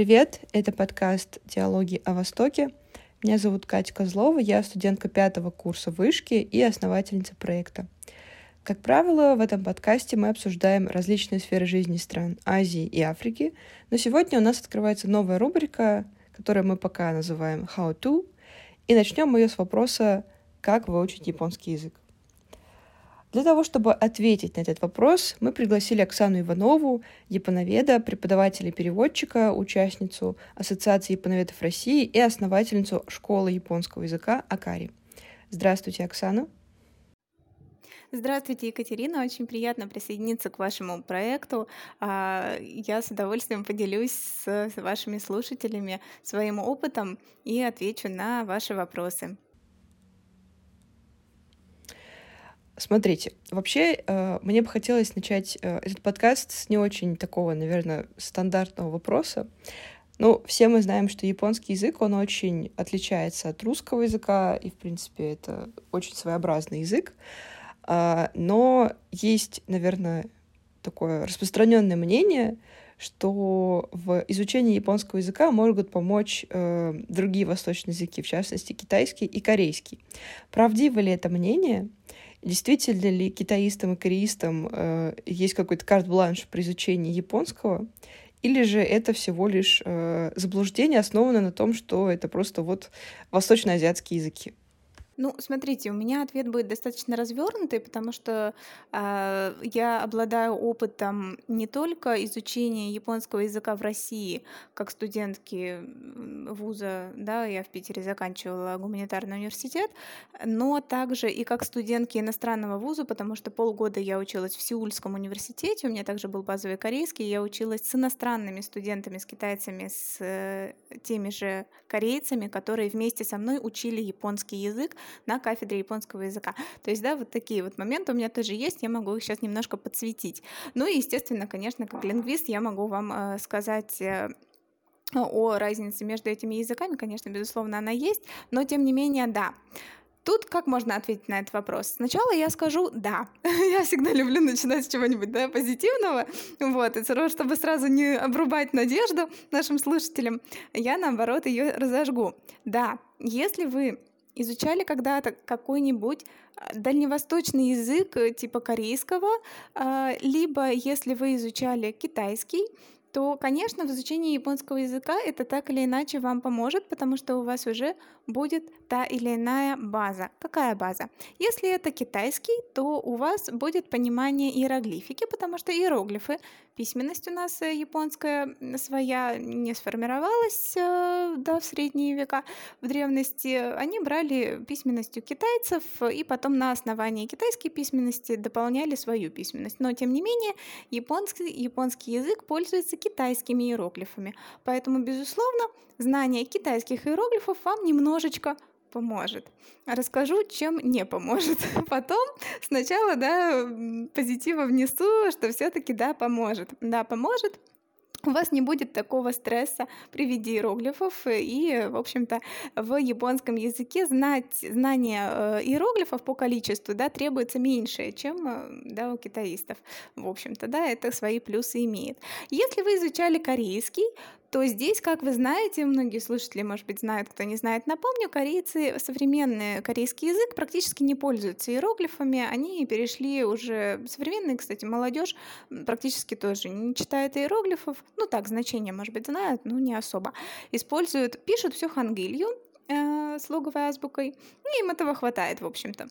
Привет, это подкаст «Диалоги о Востоке». Меня зовут Катя Козлова, я студентка пятого курса вышки и основательница проекта. Как правило, в этом подкасте мы обсуждаем различные сферы жизни стран Азии и Африки, но сегодня у нас открывается новая рубрика, которую мы пока называем «How to», и начнем мы ее с вопроса «Как выучить японский язык?». Для того, чтобы ответить на этот вопрос, мы пригласили Оксану Иванову, японоведа, преподавателя переводчика, участницу Ассоциации японоведов России и основательницу школы японского языка Акари. Здравствуйте, Оксана. Здравствуйте, Екатерина. Очень приятно присоединиться к вашему проекту. А, я с удовольствием поделюсь с вашими слушателями своим опытом и отвечу на ваши вопросы. Смотрите, вообще э, мне бы хотелось начать э, этот подкаст с не очень такого, наверное, стандартного вопроса. Ну, все мы знаем, что японский язык, он очень отличается от русского языка, и, в принципе, это очень своеобразный язык. А, но есть, наверное, такое распространенное мнение, что в изучении японского языка могут помочь э, другие восточные языки, в частности китайский и корейский. Правдиво ли это мнение? Действительно ли китаистам и кореистам э, есть какой-то карт-бланш при изучении японского? Или же это всего лишь э, заблуждение, основанное на том, что это просто вот восточноазиатские языки? Ну, смотрите, у меня ответ будет достаточно развернутый, потому что э, я обладаю опытом не только изучения японского языка в России, как студентки вуза, да, я в Питере заканчивала гуманитарный университет, но также и как студентки иностранного вуза, потому что полгода я училась в Сеульском университете, у меня также был базовый корейский, я училась с иностранными студентами, с китайцами, с э, теми же корейцами, которые вместе со мной учили японский язык, на кафедре японского языка. То есть, да, вот такие вот моменты у меня тоже есть, я могу их сейчас немножко подсветить. Ну и, естественно, конечно, как лингвист я могу вам э, сказать э, о разнице между этими языками, конечно, безусловно, она есть, но тем не менее, да. Тут как можно ответить на этот вопрос? Сначала я скажу «да». я всегда люблю начинать с чего-нибудь да, позитивного, вот, и чтобы сразу не обрубать надежду нашим слушателям, я, наоборот, ее разожгу. Да, если вы изучали когда-то какой-нибудь а, дальневосточный язык э, типа корейского, а, либо если вы изучали китайский, то, конечно, в изучении японского языка это так или иначе вам поможет, потому что у вас уже будет та или иная база. Какая база? Если это китайский, то у вас будет понимание иероглифики, потому что иероглифы, письменность у нас э, японская своя не сформировалась э, да, в средние века, в древности. Они брали письменностью китайцев и потом на основании китайской письменности дополняли свою письменность. Но, тем не менее, японский, японский язык пользуется китайскими иероглифами. Поэтому, безусловно, знание китайских иероглифов вам немножечко поможет. Расскажу, чем не поможет. Потом сначала, да, позитива внесу, что все-таки, да, поможет. Да, поможет, у вас не будет такого стресса при виде иероглифов, и, в общем-то, в японском языке знать, знание э, иероглифов по количеству да, требуется меньше, чем э, да, у китаистов. В общем-то, да, это свои плюсы имеет. Если вы изучали корейский, то здесь, как вы знаете, многие слушатели, может быть, знают, кто не знает, напомню, корейцы, современный корейский язык практически не пользуются иероглифами, они перешли уже, современные, кстати, молодежь практически тоже не читает иероглифов, ну так, значения, может быть, знают, но не особо. Используют, пишут все хангылью, э, слоговой азбукой, и им этого хватает, в общем-то.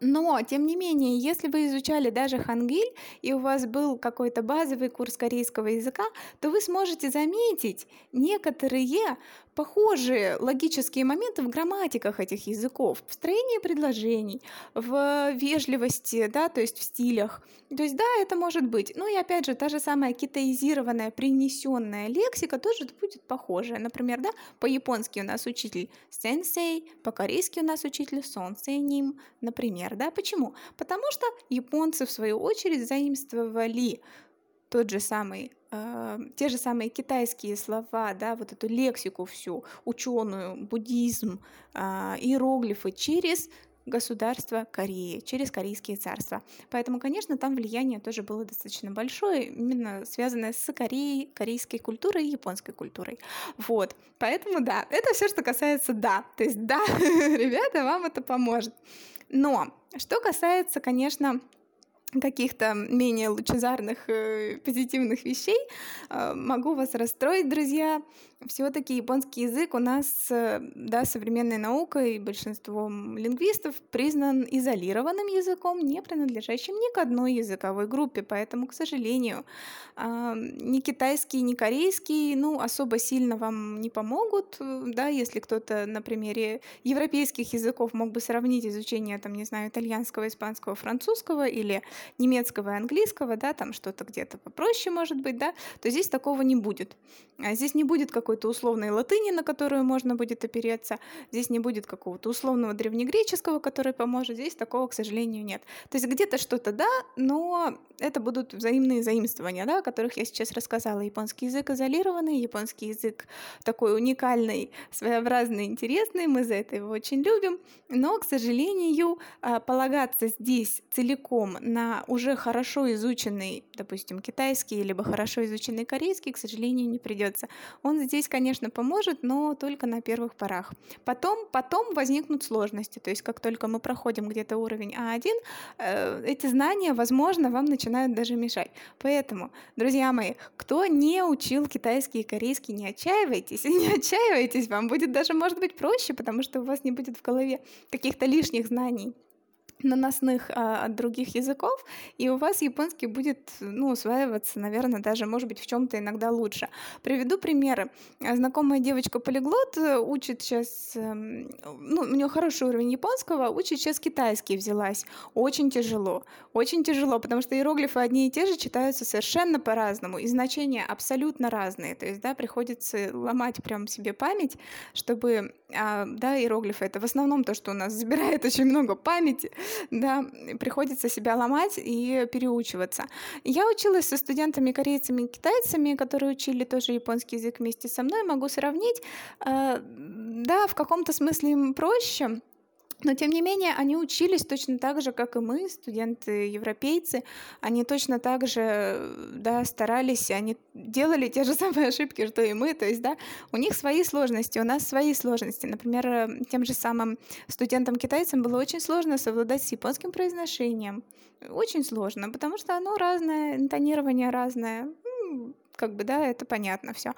Но, тем не менее, если вы изучали даже хангиль, и у вас был какой-то базовый курс корейского языка, то вы сможете заметить некоторые похожие логические моменты в грамматиках этих языков, в строении предложений, в вежливости, да, то есть в стилях. То есть да, это может быть. Ну и опять же, та же самая китаизированная, принесенная лексика тоже будет похожая. Например, да, по-японски у нас учитель сенсей, по-корейски у нас учитель сонсейним, например, да. Почему? Потому что японцы, в свою очередь, заимствовали тот же самый э, те же самые китайские слова, да, вот эту лексику всю, ученую, буддизм, э, иероглифы через государства Кореи, через корейские царства. Поэтому, конечно, там влияние тоже было достаточно большое, именно связанное с Кореей, корейской культурой и японской культурой. Вот. Поэтому да, это все, что касается да. То есть да, ребята, вам это поможет. Но что касается, конечно, каких-то менее лучезарных, э, позитивных вещей, э, могу вас расстроить, друзья. Все-таки японский язык у нас, э, да, современной наукой, большинством лингвистов признан изолированным языком, не принадлежащим ни к одной языковой группе, поэтому, к сожалению, ни китайский, ни корейский, ну, особо сильно вам не помогут, э, да, если кто-то на примере европейских языков мог бы сравнить изучение, там, не знаю, итальянского, испанского, французского или немецкого и английского, да, там что-то где-то попроще, может быть, да, то здесь такого не будет. А здесь не будет как какой-то условной латыни, на которую можно будет опереться. Здесь не будет какого-то условного древнегреческого, который поможет. Здесь такого, к сожалению, нет. То есть где-то что-то да, но это будут взаимные заимствования, да, о которых я сейчас рассказала. Японский язык изолированный, японский язык такой уникальный, своеобразный, интересный. Мы за это его очень любим. Но, к сожалению, а, полагаться здесь целиком на уже хорошо изученный, допустим, китайский, либо хорошо изученный корейский, к сожалению, не придется. Он здесь конечно, поможет, но только на первых порах. Потом, потом возникнут сложности, то есть как только мы проходим где-то уровень А1, э, эти знания, возможно, вам начинают даже мешать. Поэтому, друзья мои, кто не учил китайский и корейский, не отчаивайтесь, не отчаивайтесь, вам будет даже, может быть, проще, потому что у вас не будет в голове каких-то лишних знаний наносных а, от других языков, и у вас японский будет ну, усваиваться, наверное, даже, может быть, в чем-то иногда лучше. Приведу примеры. Знакомая девочка-полиглот э, учит сейчас, эм, ну, у нее хороший уровень японского, учит сейчас китайский взялась. Очень тяжело, очень тяжело, потому что иероглифы одни и те же читаются совершенно по-разному, и значения абсолютно разные. То есть, да, приходится ломать прям себе память, чтобы, а, да, иероглифы — это в основном то, что у нас забирает очень много памяти, да, приходится себя ломать и переучиваться. Я училась со студентами корейцами и китайцами, которые учили тоже японский язык вместе со мной, могу сравнить. Э, да, в каком-то смысле им проще, но, тем не менее, они учились точно так же, как и мы, студенты-европейцы. Они точно так же да, старались, они делали те же самые ошибки, что и мы. То есть, да, у них свои сложности, у нас свои сложности. Например, тем же самым студентам-китайцам было очень сложно совладать с японским произношением. Очень сложно, потому что оно разное, интонирование разное как бы, да, это понятно все.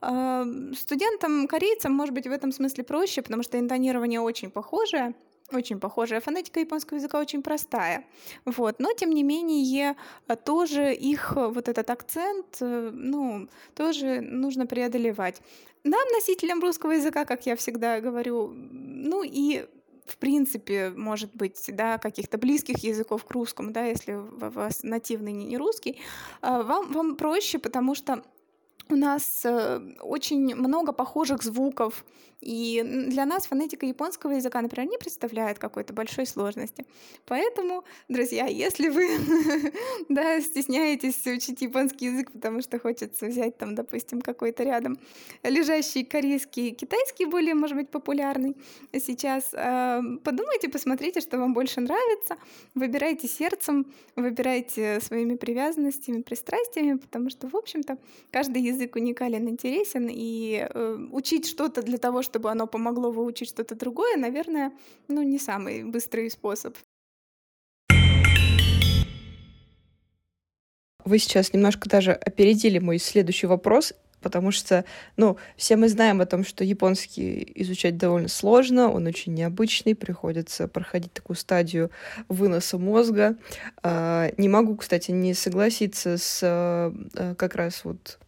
Студентам, корейцам, может быть, в этом смысле проще, потому что интонирование очень похожее, очень похожая. Фонетика японского языка очень простая. Вот. Но, тем не менее, тоже их вот этот акцент, э, ну, тоже нужно преодолевать. Нам, носителям русского языка, как я всегда говорю, ну и в принципе, может быть, да, каких-то близких языков к русскому, да, если у вас нативный не русский, а, вам, вам проще, потому что у нас э, очень много похожих звуков, и для нас фонетика японского языка, например, не представляет какой-то большой сложности. Поэтому, друзья, если вы да, стесняетесь учить японский язык, потому что хочется взять там, допустим, какой-то рядом лежащий корейский, китайский более, может быть, популярный сейчас, э, подумайте, посмотрите, что вам больше нравится, выбирайте сердцем, выбирайте своими привязанностями, пристрастиями, потому что, в общем-то, каждый язык уникален, интересен, и э, учить что-то для того, чтобы оно помогло выучить что-то другое, наверное, ну, не самый быстрый способ. Вы сейчас немножко даже опередили мой следующий вопрос, потому что, ну, все мы знаем о том, что японский изучать довольно сложно, он очень необычный, приходится проходить такую стадию выноса мозга. А, не могу, кстати, не согласиться с э, как раз вот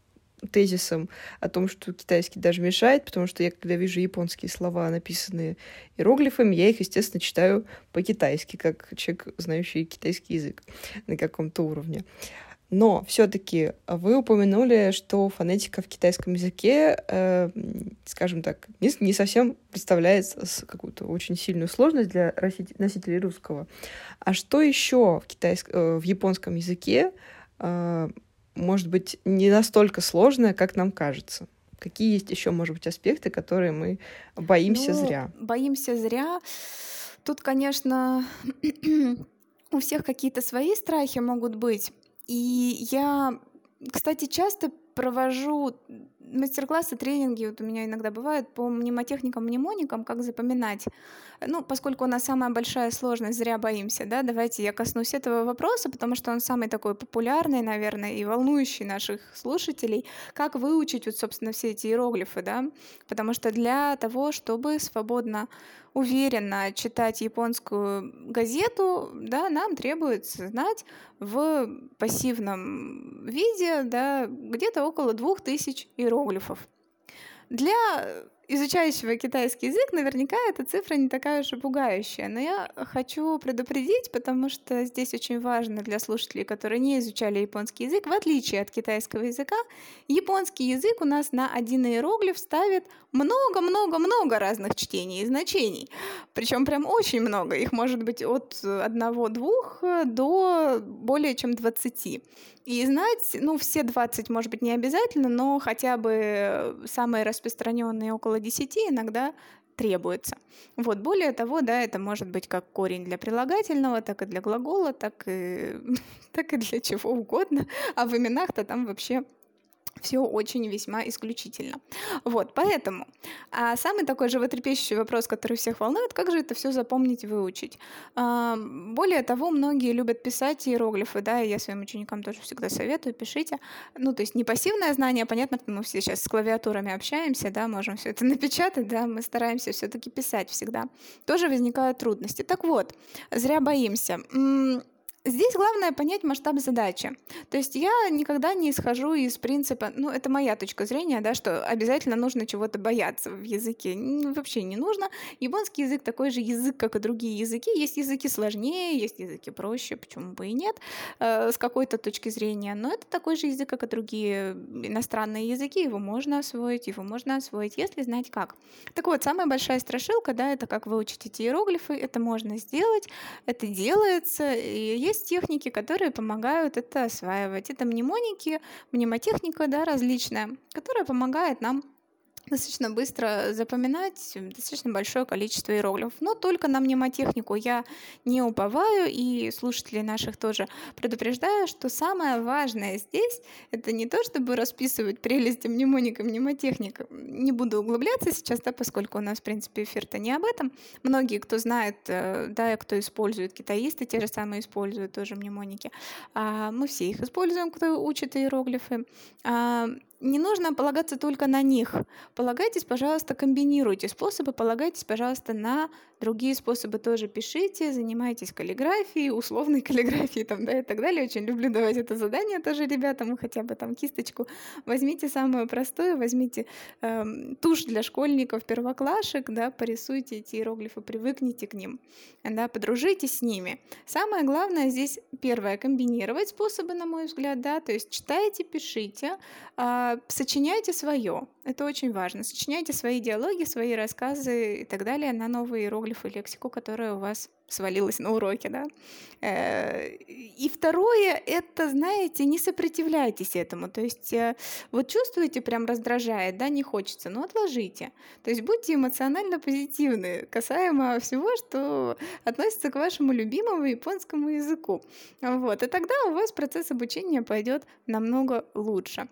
тезисом о том, что китайский даже мешает, потому что я, когда вижу японские слова, написанные иероглифами, я их, естественно, читаю по-китайски, как человек, знающий китайский язык на каком-то уровне. Но все-таки вы упомянули, что фонетика в китайском языке, э, скажем так, не, не совсем представляет какую-то очень сильную сложность для носителей русского. А что еще в, китайск... Э, в японском языке э, может быть, не настолько сложная, как нам кажется. Какие есть еще, может быть, аспекты, которые мы боимся ну, зря? Боимся зря. тут, конечно, у всех какие-то свои страхи могут быть. И я, кстати, часто провожу мастер-классы, тренинги, вот у меня иногда бывают по мнемотехникам, мнемоникам, как запоминать. Ну, поскольку у нас самая большая сложность, зря боимся, да, давайте я коснусь этого вопроса, потому что он самый такой популярный, наверное, и волнующий наших слушателей. Как выучить вот, собственно, все эти иероглифы, да, потому что для того, чтобы свободно уверенно читать японскую газету, да, нам требуется знать в пассивном виде да, где-то около двух тысяч иероглифов. Для изучающего китайский язык, наверняка эта цифра не такая уж и пугающая. Но я хочу предупредить, потому что здесь очень важно для слушателей, которые не изучали японский язык, в отличие от китайского языка, японский язык у нас на один иероглиф ставит много-много-много разных чтений и значений. Причем прям очень много. Их может быть от одного-двух до более чем двадцати. И знать, ну, все 20, может быть, не обязательно, но хотя бы самые распространенные около 10 иногда требуется. Вот, более того, да, это может быть как корень для прилагательного, так и для глагола, так и, так и для чего угодно. А в именах-то там вообще все очень весьма исключительно. Вот, поэтому а самый такой животрепещущий вопрос, который всех волнует, как же это все запомнить, выучить. А, более того, многие любят писать иероглифы, да, и я своим ученикам тоже всегда советую, пишите. Ну, то есть не пассивное знание, понятно, мы все сейчас с клавиатурами общаемся, да, можем все это напечатать, да, мы стараемся все-таки писать всегда. Тоже возникают трудности. Так вот, зря боимся. Здесь главное понять масштаб задачи. То есть я никогда не исхожу из принципа, ну, это моя точка зрения, да, что обязательно нужно чего-то бояться в языке. Вообще не нужно. Японский язык такой же язык, как и другие языки. Есть языки сложнее, есть языки проще, почему бы и нет, э, с какой-то точки зрения. Но это такой же язык, как и другие иностранные языки. Его можно освоить, его можно освоить, если знать как. Так вот, самая большая страшилка, да, это как выучить эти иероглифы. Это можно сделать, это делается. И есть есть техники, которые помогают это осваивать. Это мнемоники, мнемотехника да, различная, которая помогает нам достаточно быстро запоминать достаточно большое количество иероглифов. Но только на мнемотехнику я не уповаю, и слушателей наших тоже предупреждаю, что самое важное здесь — это не то, чтобы расписывать прелести мнемоника и мнемотехника. Не буду углубляться сейчас, да, поскольку у нас, в принципе, эфир-то не об этом. Многие, кто знает, э, да, кто использует, китаисты те же самые используют тоже мнемоники. А мы все их используем, кто учит иероглифы. Не нужно полагаться только на них. Полагайтесь, пожалуйста, комбинируйте способы, полагайтесь, пожалуйста, на другие способы тоже пишите, занимайтесь каллиграфией, условной каллиграфией там, да, и так далее. Очень люблю давать это задание тоже ребятам, хотя бы там кисточку. Возьмите самое простое, возьмите э, тушь для школьников, первоклашек, да, порисуйте эти иероглифы, привыкните к ним, да, подружитесь с ними. Самое главное здесь, первое, комбинировать способы, на мой взгляд, да, то есть читайте, пишите, э, сочиняйте свое, это очень важно. Сочиняйте свои диалоги, свои рассказы и так далее на новые иероглифы, лексику, которая у вас свалилась на уроке, да. Э, и второе, это, знаете, не сопротивляйтесь этому. То есть э, вот чувствуете, прям раздражает, да, не хочется, но отложите. То есть будьте эмоционально позитивны касаемо всего, что относится к вашему любимому японскому языку. Вот. И тогда у вас процесс обучения пойдет намного лучше.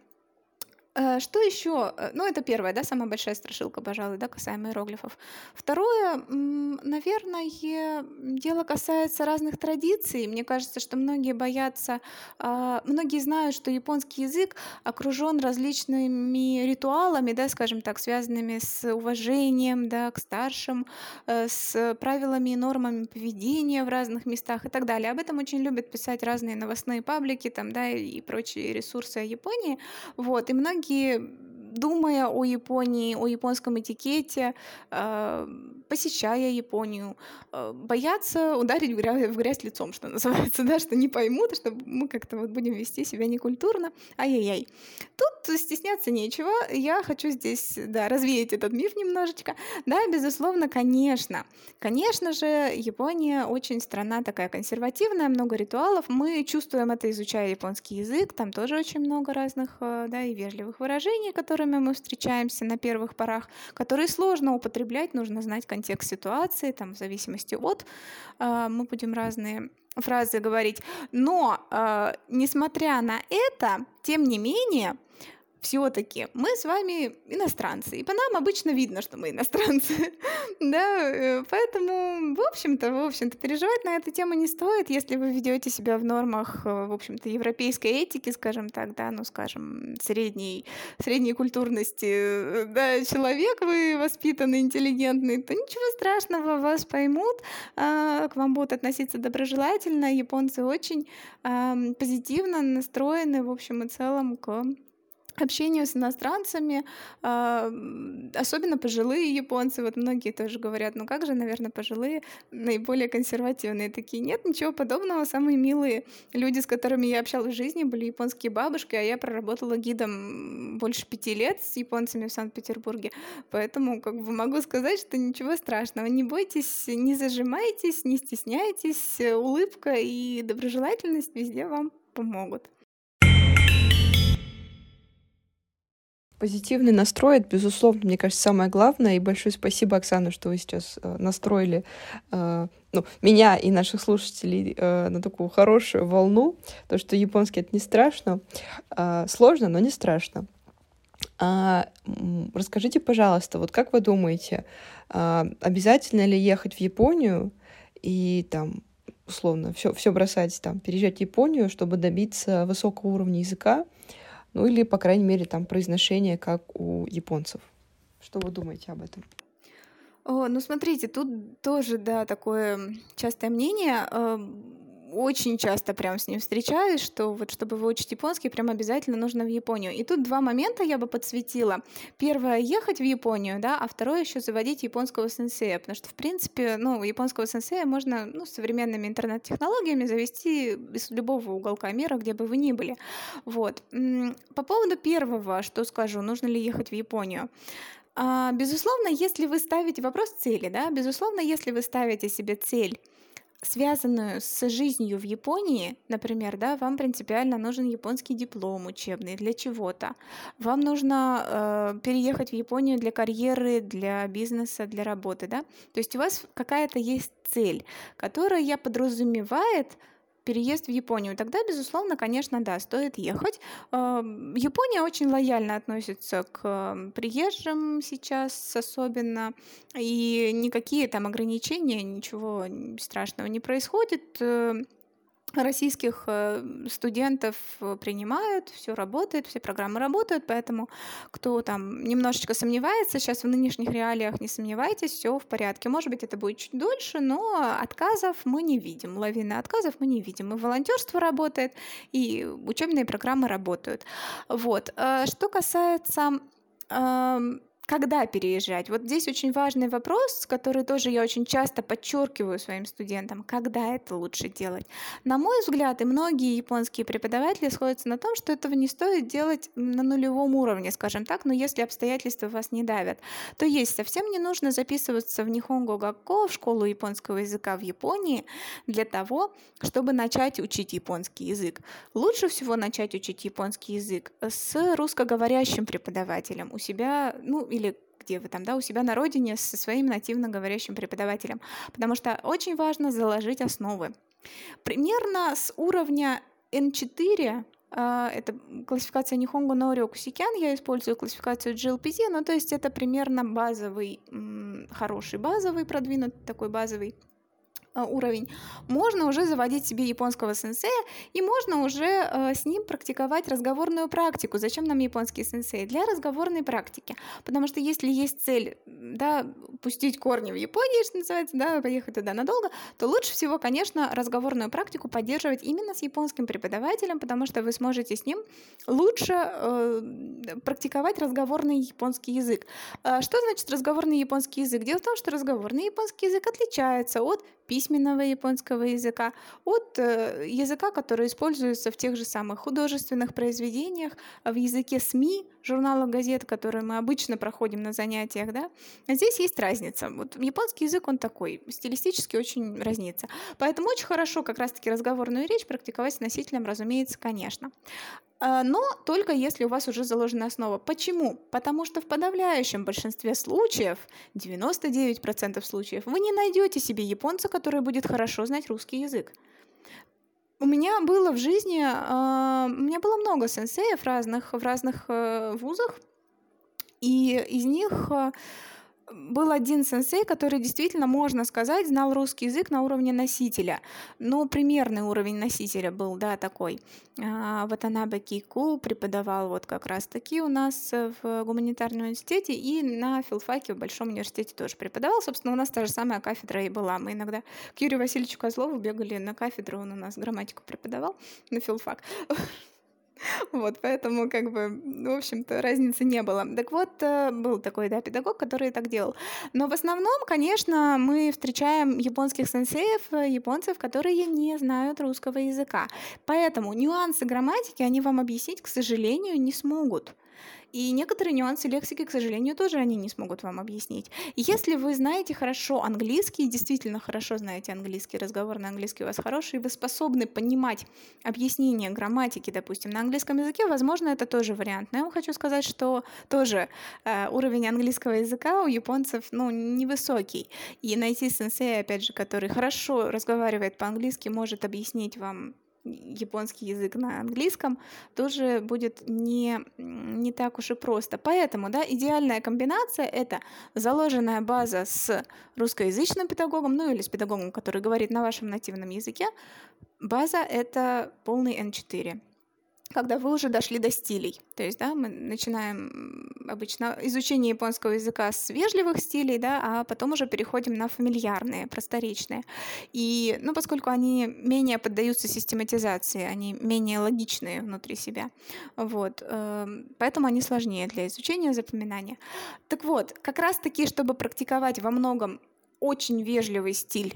Э, что еще? Э, ну, это первое, да, самая большая страшилка, пожалуй, да, касаемо иероглифов. Второе, наверное, дело касается разных традиций. Мне кажется, что многие боятся, а, многие знают, что японский язык окружен различными ритуалами, да, скажем так, связанными с уважением, да, к старшим, э, с правилами и нормами поведения в разных местах и так далее. Об этом очень любят писать разные новостные паблики, там, да, и прочие ресурсы о Японии. Вот, и многие многие думая о Японии, о японском этикете, э, посещая Японию, э, боятся ударить в грязь, лицом, что называется, да, что не поймут, что мы как-то вот будем вести себя некультурно. Ай-яй-яй. Тут стесняться нечего. Я хочу здесь, да, развеять этот миф немножечко. Да, безусловно, конечно. Конечно же, Япония очень страна такая консервативная, много ритуалов. Мы чувствуем это, изучая японский язык. Там тоже очень много разных, э, да, и вежливых выражений, которыми мы встречаемся на первых порах, которые сложно употреблять, нужно знать контекст ситуации, там, в зависимости от. Э, мы будем разные фразы говорить. Но, э, несмотря на это, тем не менее, все-таки мы с вами иностранцы, и по нам обычно видно, что мы иностранцы, да, э, поэтому, в общем-то, в общем-то, переживать на эту тему не стоит, если вы ведете себя в нормах, э, в общем-то, европейской этики, скажем так, да, ну, скажем, средней, средней культурности, э, да, человек, вы воспитанный, интеллигентный, то ничего страшного, вас поймут, а, к вам будут относиться доброжелательно, японцы очень позитивно настроены, в общем и целом, к общению с иностранцами, а, особенно пожилые японцы, вот многие тоже говорят, ну как же, наверное, пожилые, наиболее консервативные такие. Нет, ничего подобного, самые милые люди, с которыми я общалась в жизни, были японские бабушки, а я проработала гидом больше пяти лет с японцами в Санкт-Петербурге, поэтому как бы могу сказать, что ничего страшного, не бойтесь, не зажимайтесь, не стесняйтесь, улыбка и доброжелательность везде вам помогут. Позитивный настрой, это, безусловно, мне кажется, самое главное. И большое спасибо, Оксана, что вы сейчас э, настроили э, ну, меня и наших слушателей э, на такую хорошую волну. То, что японский — это не страшно. Э, сложно, но не страшно. А, расскажите, пожалуйста, вот как вы думаете, а, обязательно ли ехать в Японию и там условно все, все бросать, там, переезжать в Японию, чтобы добиться высокого уровня языка? Ну или, по крайней мере, там произношение, как у японцев. Что вы думаете об этом? О, ну смотрите, тут тоже, да, такое частое мнение. Очень часто прям с ним встречаюсь, что вот чтобы выучить японский, прям обязательно нужно в Японию. И тут два момента я бы подсветила. Первое — ехать в Японию, да, а второе — еще заводить японского сенсея, потому что, в принципе, ну, японского сенсея можно, ну, современными интернет-технологиями завести из любого уголка мира, где бы вы ни были. Вот. По поводу первого, что скажу, нужно ли ехать в Японию. А, безусловно, если вы ставите вопрос цели, да, безусловно, если вы ставите себе цель связанную с жизнью в Японии, например, да, вам принципиально нужен японский диплом учебный для чего-то, вам нужно э, переехать в Японию для карьеры, для бизнеса, для работы, да, то есть у вас какая-то есть цель, которая подразумевает переезд в Японию, тогда, безусловно, конечно, да, стоит ехать. Япония очень лояльно относится к приезжим сейчас особенно, и никакие там ограничения, ничего страшного не происходит. Российских э, студентов э, принимают, все работает, все программы работают, поэтому кто там немножечко сомневается, сейчас в нынешних реалиях не сомневайтесь, все в порядке. Может быть, это будет чуть дольше, но отказов мы не видим, лавины отказов мы не видим. И волонтерство работает, и учебные программы работают. Вот. Э, что касается эм, когда переезжать? Вот здесь очень важный вопрос, который тоже я очень часто подчеркиваю своим студентам, когда это лучше делать. На мой взгляд, и многие японские преподаватели сходятся на том, что этого не стоит делать на нулевом уровне, скажем так, но если обстоятельства вас не давят, то есть совсем не нужно записываться в Нихонго Гакко, в школу японского языка в Японии, для того, чтобы начать учить японский язык. Лучше всего начать учить японский язык с русскоговорящим преподавателем у себя, ну, или где вы там, да, у себя на родине со своим нативно говорящим преподавателем, потому что очень важно заложить основы. Примерно с уровня N4 а, это классификация Nihongo no Рёкусикян, я использую классификацию GLPT, ну то есть это примерно базовый, хороший базовый, продвинутый такой базовый уровень, можно уже заводить себе японского сенсея, и можно уже э, с ним практиковать разговорную практику. Зачем нам японский сенсей? Для разговорной практики. Потому что если есть цель, да, пустить корни в Японии, что называется, да, поехать туда надолго, то лучше всего, конечно, разговорную практику поддерживать именно с японским преподавателем, потому что вы сможете с ним лучше э, практиковать разговорный японский язык. Э, что значит разговорный японский язык? Дело в том, что разговорный японский язык отличается от письменного японского языка от э, языка, который используется в тех же самых художественных произведениях, в языке СМИ, журналах, газет, которые мы обычно проходим на занятиях, да, здесь есть разница. Вот японский язык, он такой, стилистически очень разнится. Поэтому очень хорошо как раз-таки разговорную речь практиковать с носителем, разумеется, конечно. А, но только если у вас уже заложена основа. Почему? Потому что в подавляющем большинстве случаев, 99% случаев, вы не найдете себе японца, который будет хорошо знать русский язык. У меня было в жизни, э, у меня было много сенсеев разных в разных э, вузах, и из них э, был один сенсей, который действительно, можно сказать, знал русский язык на уровне носителя. Ну, примерный уровень носителя был, да, такой. А, Ватанабе Кику преподавал вот как раз-таки у нас в гуманитарном университете и на филфаке в Большом университете тоже преподавал. Собственно, у нас та же самая кафедра и была. Мы иногда к Юрию Васильевичу Козлову бегали на кафедру, он у нас грамматику преподавал на филфак. Вот, поэтому, как бы, в общем-то, разницы не было. Так вот, э, был такой, да, педагог, который так делал. Но в основном, конечно, мы встречаем японских сенсеев, э, японцев, которые не знают русского языка. Поэтому нюансы грамматики они вам объяснить, к сожалению, не смогут. И некоторые нюансы лексики, к сожалению, тоже они не смогут вам объяснить. Если вы знаете хорошо английский, действительно хорошо знаете английский, разговорный английский у вас хороший, и вы способны понимать объяснение грамматики, допустим, на английском языке, возможно, это тоже вариант. Но я вам хочу сказать, что тоже э, уровень английского языка у японцев, ну, невысокий. И найти сенсея, опять же, который хорошо разговаривает по-английски, может объяснить вам японский язык на английском тоже будет не, не так уж и просто. Поэтому да, идеальная комбинация — это заложенная база с русскоязычным педагогом, ну или с педагогом, который говорит на вашем нативном языке. База — это полный N4 когда вы уже дошли до стилей. То есть, да, мы начинаем обычно изучение японского языка с вежливых стилей, да, а потом уже переходим на фамильярные, просторечные. И, ну, поскольку они менее поддаются систематизации, они менее логичные внутри себя, вот, э, поэтому они сложнее для изучения, запоминания. Так вот, как раз-таки, чтобы практиковать во многом очень вежливый стиль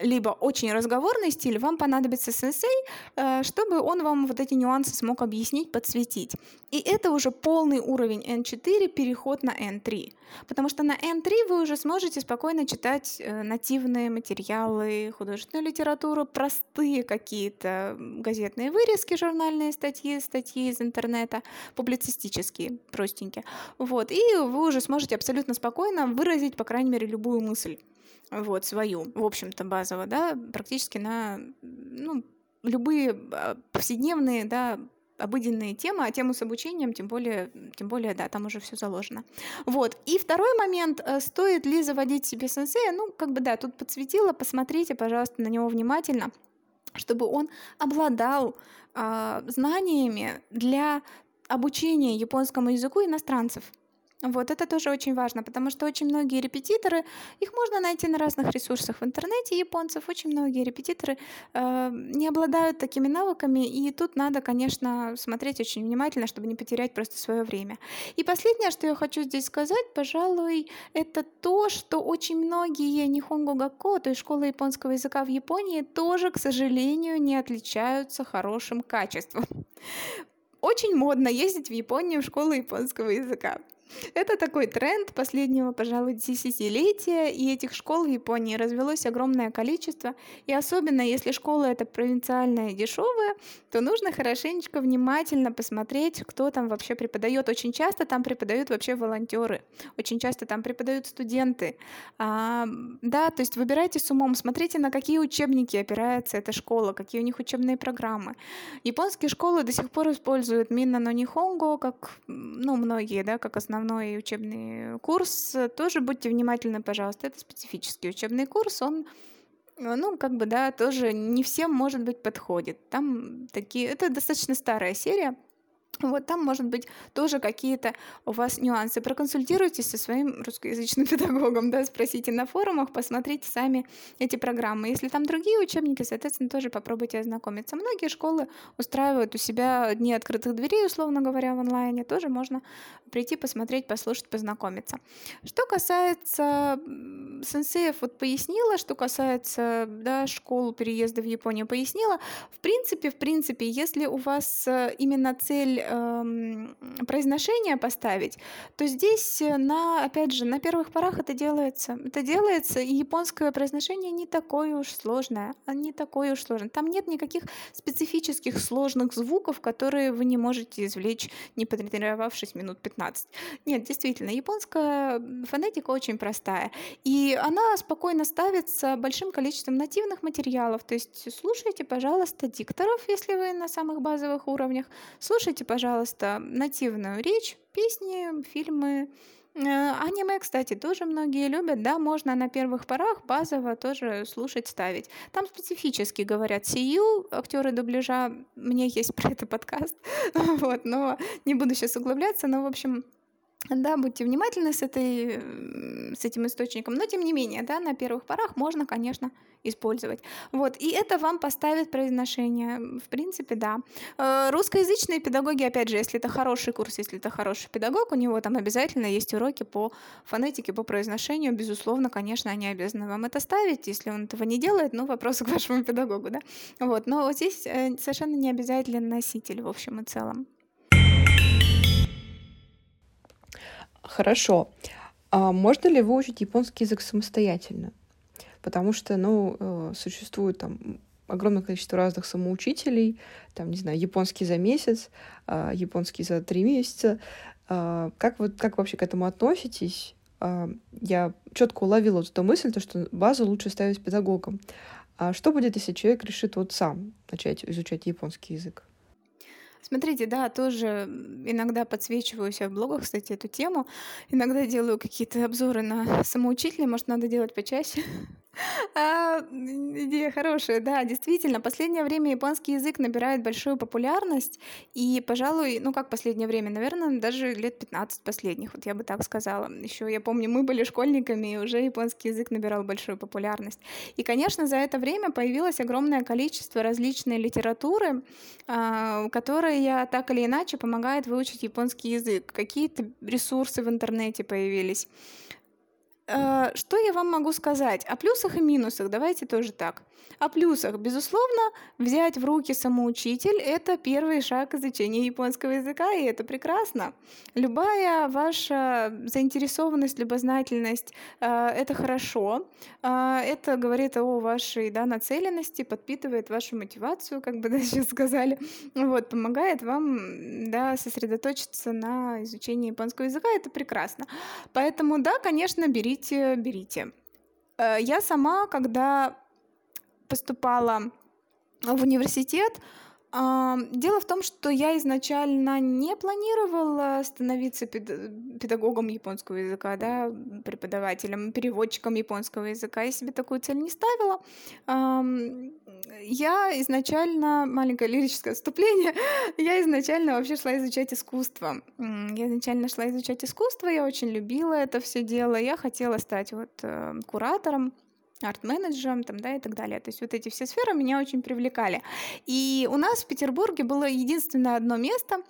либо очень разговорный стиль, вам понадобится сенсей, э, чтобы он вам вот эти нюансы смог объяснить, подсветить. И это уже полный уровень N4, переход на N3. Потому что на N3 вы уже сможете спокойно читать э, нативные материалы, художественную литературу, простые какие-то газетные вырезки, журнальные статьи, статьи из интернета, публицистические, простенькие. Вот. И вы уже сможете абсолютно спокойно выразить, по крайней мере, любую мысль вот, свою, в общем-то, базово, да, практически на, ну, любые а, повседневные, да, обыденные темы, а тему с обучением, тем более, тем более, да, там уже все заложено. Вот. И второй момент, э, стоит ли заводить себе сенсея, ну, как бы, да, тут подсветила, посмотрите, пожалуйста, на него внимательно, чтобы он обладал э, знаниями для обучения японскому языку иностранцев. Вот это тоже очень важно, потому что очень многие репетиторы, их можно найти на разных ресурсах в интернете японцев, очень многие репетиторы э, не обладают такими навыками, и тут надо, конечно, смотреть очень внимательно, чтобы не потерять просто свое время. И последнее, что я хочу здесь сказать, пожалуй, это то, что очень многие Нихонго Гакко, то есть школы японского языка в Японии, тоже, к сожалению, не отличаются хорошим качеством. Очень модно ездить в Японию в школу японского языка. Это такой тренд последнего, пожалуй, десятилетия, и этих школ в Японии развелось огромное количество, и особенно если школа это провинциальная и дешевая, то нужно хорошенечко внимательно посмотреть, кто там вообще преподает. Очень часто там преподают вообще волонтеры, очень часто там преподают студенты. А, да, то есть выбирайте с умом, смотрите, на какие учебники опирается эта школа, какие у них учебные программы. Японские школы до сих пор используют Минна но Нихонго, как, ну, многие, да, как основной основной учебный курс, тоже будьте внимательны, пожалуйста. Это специфический учебный курс, он ну, как бы, да, тоже не всем, может быть, подходит. Там такие... Это достаточно старая серия, Вот там, может быть, тоже какие-то у вас нюансы. Проконсультируйтесь со своим русскоязычным педагогом, да, спросите на форумах, посмотрите сами эти программы. Если там другие учебники, соответственно, тоже попробуйте ознакомиться. Многие школы устраивают у себя дни открытых дверей, условно говоря, в онлайне. Тоже можно прийти, посмотреть, послушать, познакомиться. Что касается сенсеев, вот пояснила, что касается да, школ переезда в Японию, пояснила. В принципе, в принципе, если у вас э, именно цель эм, произношение поставить, то здесь, э, на, опять же, на первых порах это делается. Это делается, и японское произношение не такое уж сложное. А не такое уж сложное. Там нет никаких специфических сложных звуков, которые вы не можете извлечь, не потренировавшись минут 15. Нет, действительно, японская фонетика очень простая. И она спокойно ставится большим количеством нативных материалов. То есть слушайте, пожалуйста, дикторов, если вы на самых базовых уровнях. Слушайте, пожалуйста, пожалуйста, нативную речь, песни, фильмы. Э, аниме, кстати, тоже многие любят, да, можно на первых порах базово тоже слушать, ставить. Там специфически говорят сию, актеры дубляжа, мне есть про это подкаст, вот, но не буду сейчас углубляться, но, в общем, да, будьте внимательны с, этой, с этим источником, но тем не менее, да, на первых порах можно, конечно, использовать. Вот, и это вам поставит произношение, в принципе, да. Э, русскоязычные педагоги, опять же, если это хороший курс, если это хороший педагог, у него там обязательно есть уроки по фонетике, по произношению, безусловно, конечно, они обязаны вам это ставить, если он этого не делает, ну, вопрос к вашему педагогу, да. Вот, но вот здесь э, совершенно не обязательно носитель, в общем и целом. Хорошо. А можно ли выучить японский язык самостоятельно? Потому что, ну, э, существует там огромное количество разных самоучителей, там, не знаю, японский за месяц, а, японский за три месяца. А, как, вот, как вообще к этому относитесь? Я четко уловила вот эту мысль, то, что базу лучше ставить педагогом. А что будет, если человек решит вот сам начать изучать японский язык? Смотрите, да, тоже иногда подсвечиваю себя в блогах, кстати, эту тему. Иногда делаю какие-то обзоры на самоучителей, может, надо делать почаще. А, идея хорошая, да, действительно. Последнее время японский язык набирает большую популярность, и, пожалуй, ну как последнее время, наверное, даже лет 15 последних, вот я бы так сказала. Еще я помню, мы были школьниками, и уже японский язык набирал большую популярность. И, конечно, за это время появилось огромное количество различной литературы, а, которая так или иначе помогает выучить японский язык. Какие-то ресурсы в интернете появились. Э, что я вам могу сказать? О плюсах и минусах, давайте тоже так. О плюсах, безусловно, взять в руки самоучитель – это первый шаг изучения японского языка, и это прекрасно. Любая ваша заинтересованность, любознательность э, – это хорошо. Э, это говорит о вашей да, нацеленности, подпитывает вашу мотивацию, как бы да, сейчас сказали. Вот, помогает вам да, сосредоточиться на изучении японского языка, это прекрасно. Поэтому, да, конечно, берите, берите. Я сама, когда поступала в университет, Дело в том, что я изначально не планировала становиться педагогом японского языка, да, преподавателем, переводчиком японского языка. Я себе такую цель не ставила. Я изначально, маленькое лирическое отступление, я изначально вообще шла изучать искусство. Я изначально шла изучать искусство, я очень любила это все дело. Я хотела стать вот э, куратором арт-менеджером там, да, и так далее. То есть вот эти все сферы меня очень привлекали. И у нас в Петербурге было единственное одно место,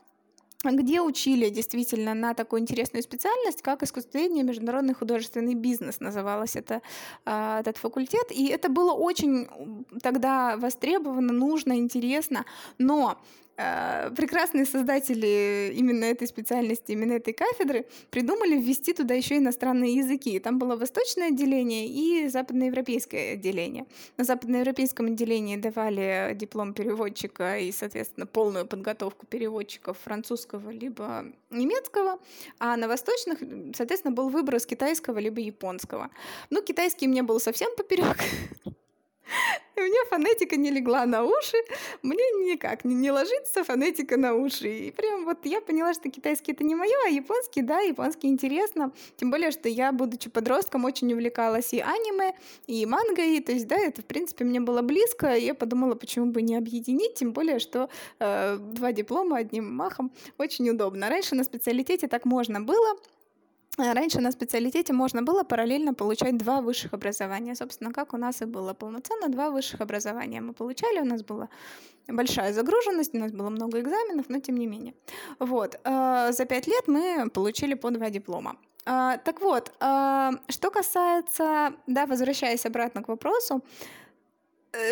где учили действительно на такую интересную специальность, как искусствоведение международный художественный бизнес, называлось это, а, этот факультет. И это было очень тогда востребовано, нужно, интересно, но прекрасные создатели именно этой специальности, именно этой кафедры придумали ввести туда еще иностранные языки. Там было восточное отделение и западноевропейское отделение. На западноевропейском отделении давали диплом переводчика и, соответственно, полную подготовку переводчиков французского либо немецкого, а на восточных, соответственно, был выбор из китайского либо японского. Ну, китайский мне был совсем поперек. И мне фонетика не легла на уши, мне никак не, не ложится фонетика на уши. И прям вот я поняла, что китайский это не мое, а японский, да, японский интересно. Тем более, что я, будучи подростком, очень увлекалась и аниме, и мангой, то есть, да, это, в принципе, мне было близко, и я подумала, почему бы не объединить, тем более, что э, два диплома одним махом очень удобно. Раньше на специалитете так можно было, Раньше на специалитете можно было параллельно получать два высших образования. Собственно, как у нас и было полноценно, два высших образования мы получали. У нас была большая загруженность, у нас было много экзаменов, но тем не менее. Вот. Э, за пять лет мы получили по два диплома. Э, так вот, э, что касается, да, возвращаясь обратно к вопросу,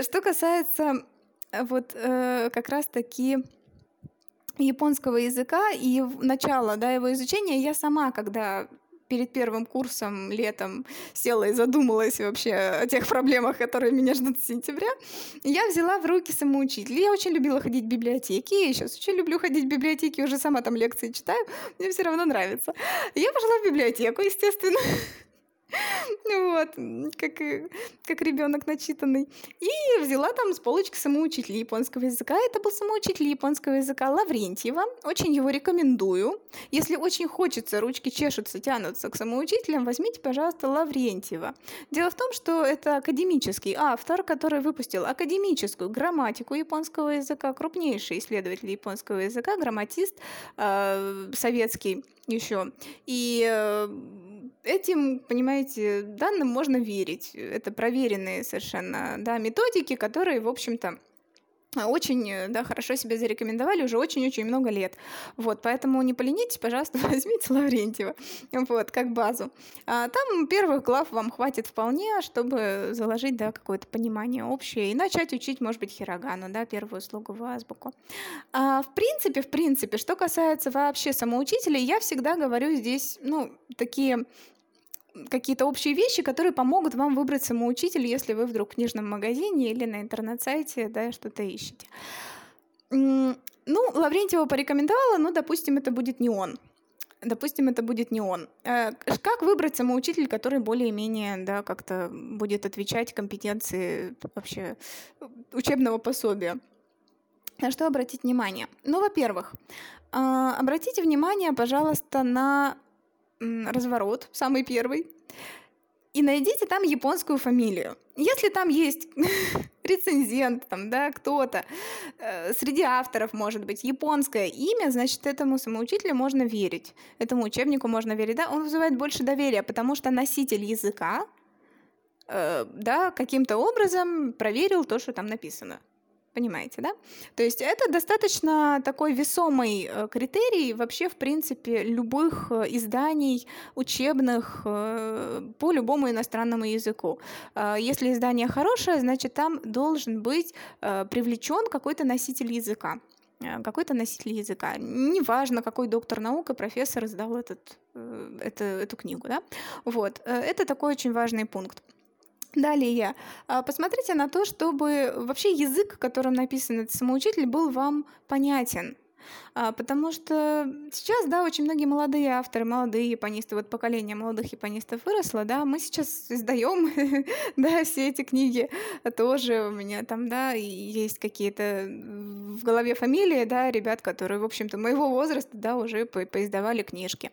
что касается вот как раз-таки японского языка и начало да, его изучения я сама, когда перед первым курсом летом села и задумалась вообще о тех проблемах, которые меня ждут с сентября, я взяла в руки самоучитель. Я очень любила ходить в библиотеки, я сейчас очень люблю ходить в библиотеки, уже сама там лекции читаю, мне все равно нравится. Я пошла в библиотеку, естественно, Вот, как, как ребенок начитанный. И взяла там с полочки самоучителя японского языка. Это был самоучитель японского языка Лаврентьева. Очень его рекомендую. Если очень хочется, ручки чешутся, тянутся к самоучителям, возьмите, пожалуйста, Лаврентьева. Дело в том, что это академический автор, который выпустил академическую грамматику японского языка, крупнейший исследователь японского языка, грамматист э, советский еще. И э, этим, понимаете, данным можно верить. Это проверенные совершенно да, методики, которые, в общем-то, очень да, хорошо себя зарекомендовали уже очень-очень много лет. Вот, поэтому не поленитесь, пожалуйста, возьмите Лаврентьева вот, как базу. А там первых глав вам хватит вполне, чтобы заложить да, какое-то понимание общее и начать учить, может быть, хирогану, да, первую слугу в азбуку. А, в принципе, в принципе, что касается вообще самоучителей, я всегда говорю здесь, ну, такие какие-то общие вещи, которые помогут вам выбрать самоучитель, если вы вдруг в книжном магазине или на интернет-сайте да, что-то ищете. Ну, Лаврентьева порекомендовала, но, допустим, это будет не он. Допустим, это будет не он. Э, как выбрать самоучитель, который более-менее да, как-то будет отвечать компетенции вообще учебного пособия? На что обратить внимание? Ну, во-первых, а, обратите внимание, пожалуйста, на разворот, самый первый, и найдите там японскую фамилию. Если там есть рецензент, там, да, кто-то, э, среди авторов, может быть, японское имя, значит, этому самоучителю можно верить, этому учебнику можно верить, да, он вызывает больше доверия, потому что носитель языка, э, да, каким-то образом проверил то, что там написано. Понимаете, да? То есть это достаточно такой весомый э, критерий вообще, в принципе, любых э, изданий учебных э, по любому иностранному языку. Если издание хорошее, значит, там должен быть привлечен какой-то носитель языка какой-то носитель языка. Неважно, какой доктор наук и профессор издал этот, это, эту книгу. Да? Вот. Это такой очень важный пункт. Далее, а, посмотрите на то, чтобы вообще язык, которым написан этот самоучитель, был вам понятен. А, потому что сейчас, да, очень многие молодые авторы, молодые японисты, вот поколение молодых японистов выросло, да, мы сейчас издаем, да, все эти книги тоже у меня там, да, есть какие-то в голове фамилии, да, ребят, которые, в общем-то, моего возраста, да, уже по поиздавали книжки.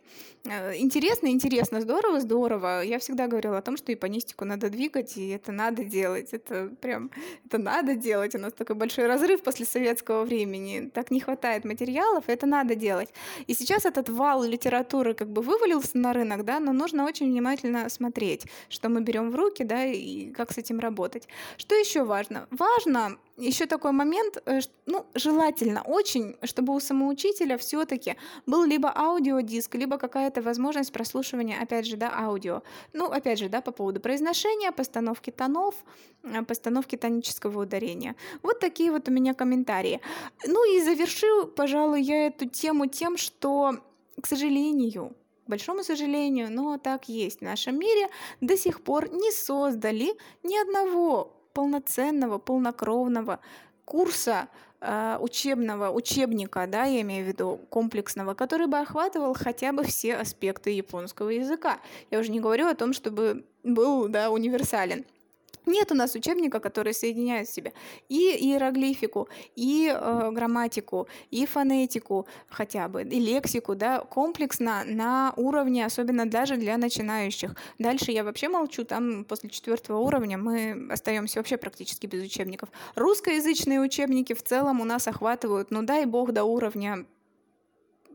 А, интересно, интересно, здорово, здорово. Я всегда говорила о том, что японистику надо двигать, и это надо делать, это прям, это надо делать. У нас такой большой разрыв после советского времени, так не хватает материала материалов, это надо делать. И сейчас этот вал литературы как бы вывалился на рынок, да, но нужно очень внимательно смотреть, что мы берем в руки, да, и как с этим работать. Что еще важно? Важно еще такой момент, э, ну, желательно очень, чтобы у самоучителя все-таки был либо аудиодиск, либо какая-то возможность прослушивания, опять же, да, аудио. Ну, опять же, да, по поводу произношения, постановки тонов, э, постановки тонического ударения. Вот такие вот у меня комментарии. Ну и завершу, пожалуй, я эту тему тем, что, к сожалению, к большому сожалению, но так есть в нашем мире, до сих пор не создали ни одного полноценного, полнокровного курса э, учебного, учебника, да, я имею в виду комплексного, который бы охватывал хотя бы все аспекты японского языка. Я уже не говорю о том, чтобы был, да, универсален. Нет у нас учебника, который соединяет в себе и иероглифику, и э, грамматику, и фонетику хотя бы, и лексику, да, комплексно на уровне, особенно даже для начинающих. Дальше я вообще молчу, там после четвертого уровня мы остаемся вообще практически без учебников. Русскоязычные учебники в целом у нас охватывают, ну дай бог, до уровня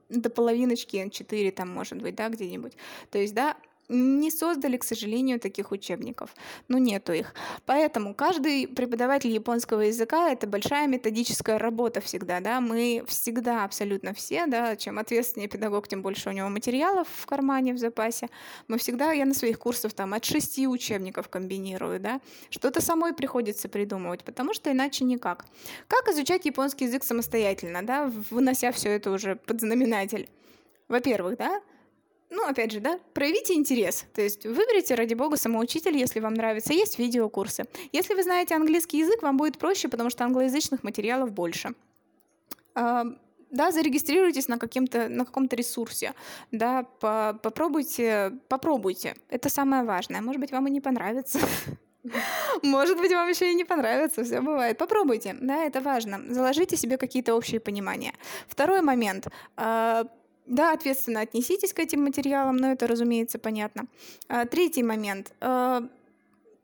до половиночки N4 там может быть, да, где-нибудь. То есть, да, не создали, к сожалению, таких учебников. Ну, нету их. Поэтому каждый преподаватель японского языка — это большая методическая работа всегда, да. Мы всегда, абсолютно все, да, чем ответственнее педагог, тем больше у него материалов в кармане, в запасе. Мы всегда, я на своих курсах там от шести учебников комбинирую, да. Что-то самой приходится придумывать, потому что иначе никак. Как изучать японский язык самостоятельно, да, вынося все это уже под знаменатель? Во-первых, да, ну, опять же, да, проявите интерес. То есть выберите, ради бога, самоучитель, если вам нравится. Есть видеокурсы. Если вы знаете английский язык, вам будет проще, потому что англоязычных материалов больше. А, да, зарегистрируйтесь на, каким-то, на каком-то ресурсе, да, по, попробуйте, попробуйте. Это самое важное. Может быть, вам и не понравится. Может быть, вам еще и не понравится, все бывает. Попробуйте, да, это важно. Заложите себе какие-то общие понимания. Второй момент. Да, ответственно отнеситесь к этим материалам, но это, разумеется, понятно. А, третий момент. А,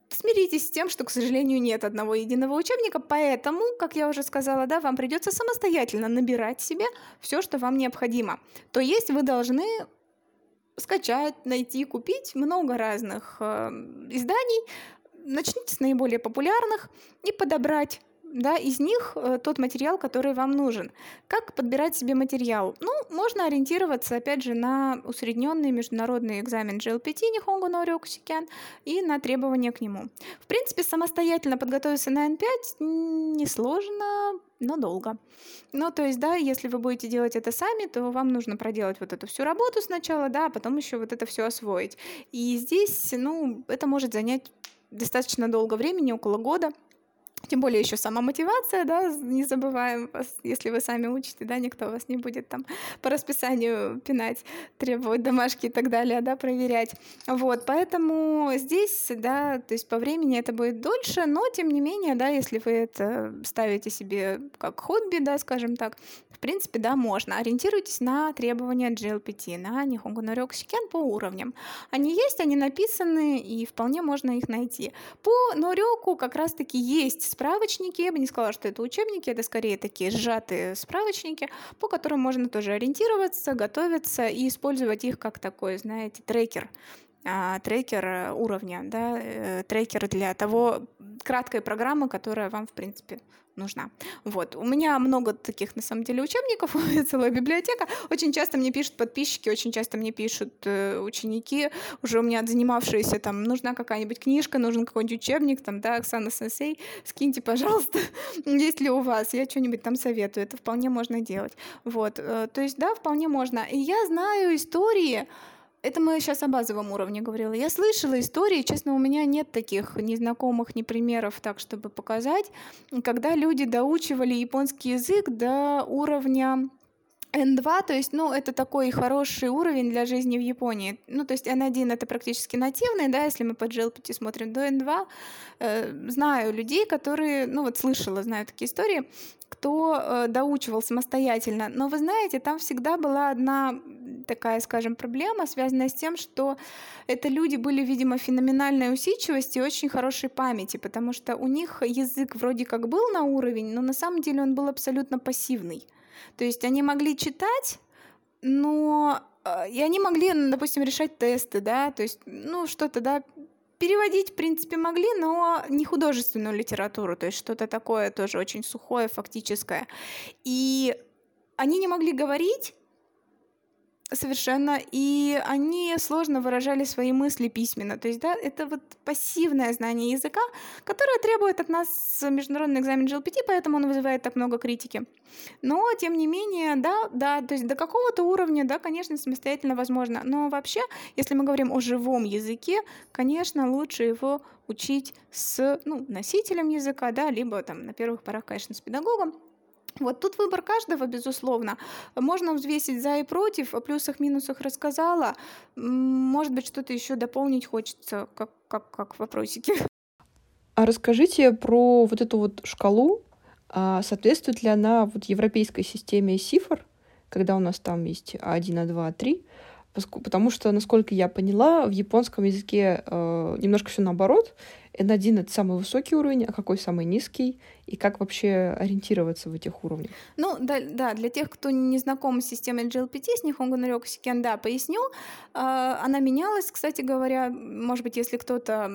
смиритесь с тем, что, к сожалению, нет одного единого учебника, поэтому, как я уже сказала, да, вам придется самостоятельно набирать себе все, что вам необходимо. То есть вы должны скачать, найти, купить много разных э, изданий, начните с наиболее популярных и подобрать да, из них э, тот материал, который вам нужен. Как подбирать себе материал? Ну, можно ориентироваться, опять же, на усредненный международный экзамен GLPT Nihongo no Ryokushiken и на требования к нему. В принципе, самостоятельно подготовиться на N5 несложно, но долго. Ну, то есть, да, если вы будете делать это сами, то вам нужно проделать вот эту всю работу сначала, да, а потом еще вот это все освоить. И здесь, ну, это может занять достаточно долго времени, около года. Тем более еще сама мотивация, да, не забываем вас, если вы сами учите, да, никто вас не будет там по расписанию пинать, требовать домашки и так далее, да, проверять. Вот, поэтому здесь, да, то есть по времени это будет дольше, но тем не менее, да, если вы это ставите себе как хобби, да, скажем так, в принципе, да, можно. Ориентируйтесь на требования GLPT, на Nihongo no Ryokushiken по уровням. Они есть, они написаны, и вполне можно их найти. По Норёку как раз-таки есть справочники. Я бы не сказала, что это учебники, это скорее такие сжатые справочники, по которым можно тоже ориентироваться, готовиться и использовать их как такой, знаете, трекер а, трекер уровня, да, э, трекер для того краткой программы, которая вам, в принципе, нужна. Вот. У меня много таких, на самом деле, учебников, целая библиотека. Очень часто мне пишут подписчики, очень часто мне пишут э, ученики, уже у меня занимавшиеся, там, нужна какая-нибудь книжка, нужен какой-нибудь учебник, там, да, Оксана Сенсей, скиньте, пожалуйста, есть ли у вас, я что-нибудь там советую, это вполне можно делать. Вот. Э, то есть, да, вполне можно. И я знаю истории, это мы сейчас о базовом уровне говорила. Я слышала истории, честно, у меня нет таких незнакомых ни примеров, так чтобы показать, когда люди доучивали японский язык до уровня N2, то есть, ну, это такой хороший уровень для жизни в Японии. Ну, то есть N1 это практически нативный, да, если мы по GLPT смотрим до N2. Э, знаю людей, которые, ну, вот слышала, знаю такие истории, кто э, доучивал самостоятельно. Но вы знаете, там всегда была одна такая, скажем, проблема, связанная с тем, что это люди были, видимо, феноменальной усидчивости и очень хорошей памяти, потому что у них язык вроде как был на уровень, но на самом деле он был абсолютно пассивный. То есть они могли читать, но э, и они могли, допустим, решать тесты, да, то есть, ну, что-то, да, переводить, в принципе, могли, но не художественную литературу, то есть что-то такое тоже очень сухое, фактическое. И они не могли говорить, Совершенно. И они сложно выражали свои мысли письменно. То есть, да, это вот пассивное знание языка, которое требует от нас международный экзамен GLPT, поэтому он вызывает так много критики. Но, тем не менее, да, да, то есть до какого-то уровня, да, конечно, самостоятельно возможно. Но вообще, если мы говорим о живом языке, конечно, лучше его учить с ну, носителем языка, да, либо там на первых порах, конечно, с педагогом. Вот тут выбор каждого, безусловно. Можно взвесить за и против, о плюсах-минусах рассказала. Может быть, что-то еще дополнить хочется, как, как, как вопросики. А расскажите про вот эту вот шкалу. А соответствует ли она вот европейской системе цифр, когда у нас там есть А1, А2, А3? Потому что, насколько я поняла, в японском языке э, немножко все наоборот. N1 — это самый высокий уровень, а какой самый низкий? И как вообще ориентироваться в этих уровнях? Ну, да, да для тех, кто не знаком с системой GLPT, с Nihongo no Ryokushiken, да, поясню. Э, она менялась, кстати говоря, может быть, если кто-то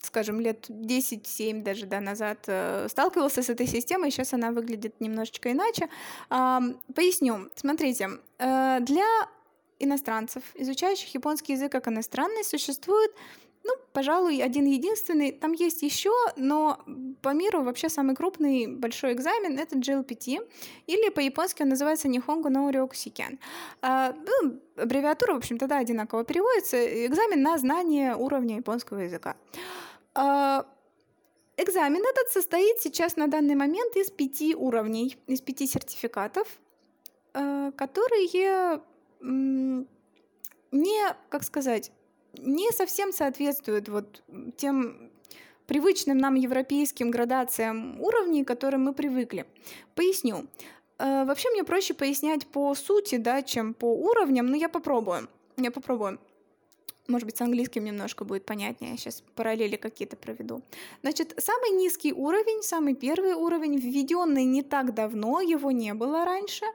скажем, лет 10-7 даже да, назад э, сталкивался с этой системой, сейчас она выглядит немножечко иначе. Поясню. Смотрите, э, для иностранцев, изучающих японский язык как иностранный, существует ну, пожалуй, один единственный. Там есть еще, но по миру вообще самый крупный большой экзамен — это GLPT, или по-японски он называется Nihongo no Ryokushiken. А, ну, аббревиатура, в общем-то, да, одинаково переводится. Экзамен на знание уровня японского языка. А, экзамен этот состоит сейчас на данный момент из пяти уровней, из пяти сертификатов, а, которые не, как сказать, не совсем соответствуют вот тем привычным нам европейским градациям уровней, к которым мы привыкли. Поясню. Э, вообще мне проще пояснять по сути, да, чем по уровням, но я попробую. Я попробую. Может быть, с английским немножко будет понятнее. Я сейчас параллели какие-то проведу. Значит, самый низкий уровень, самый первый уровень, введенный не так давно, его не было раньше.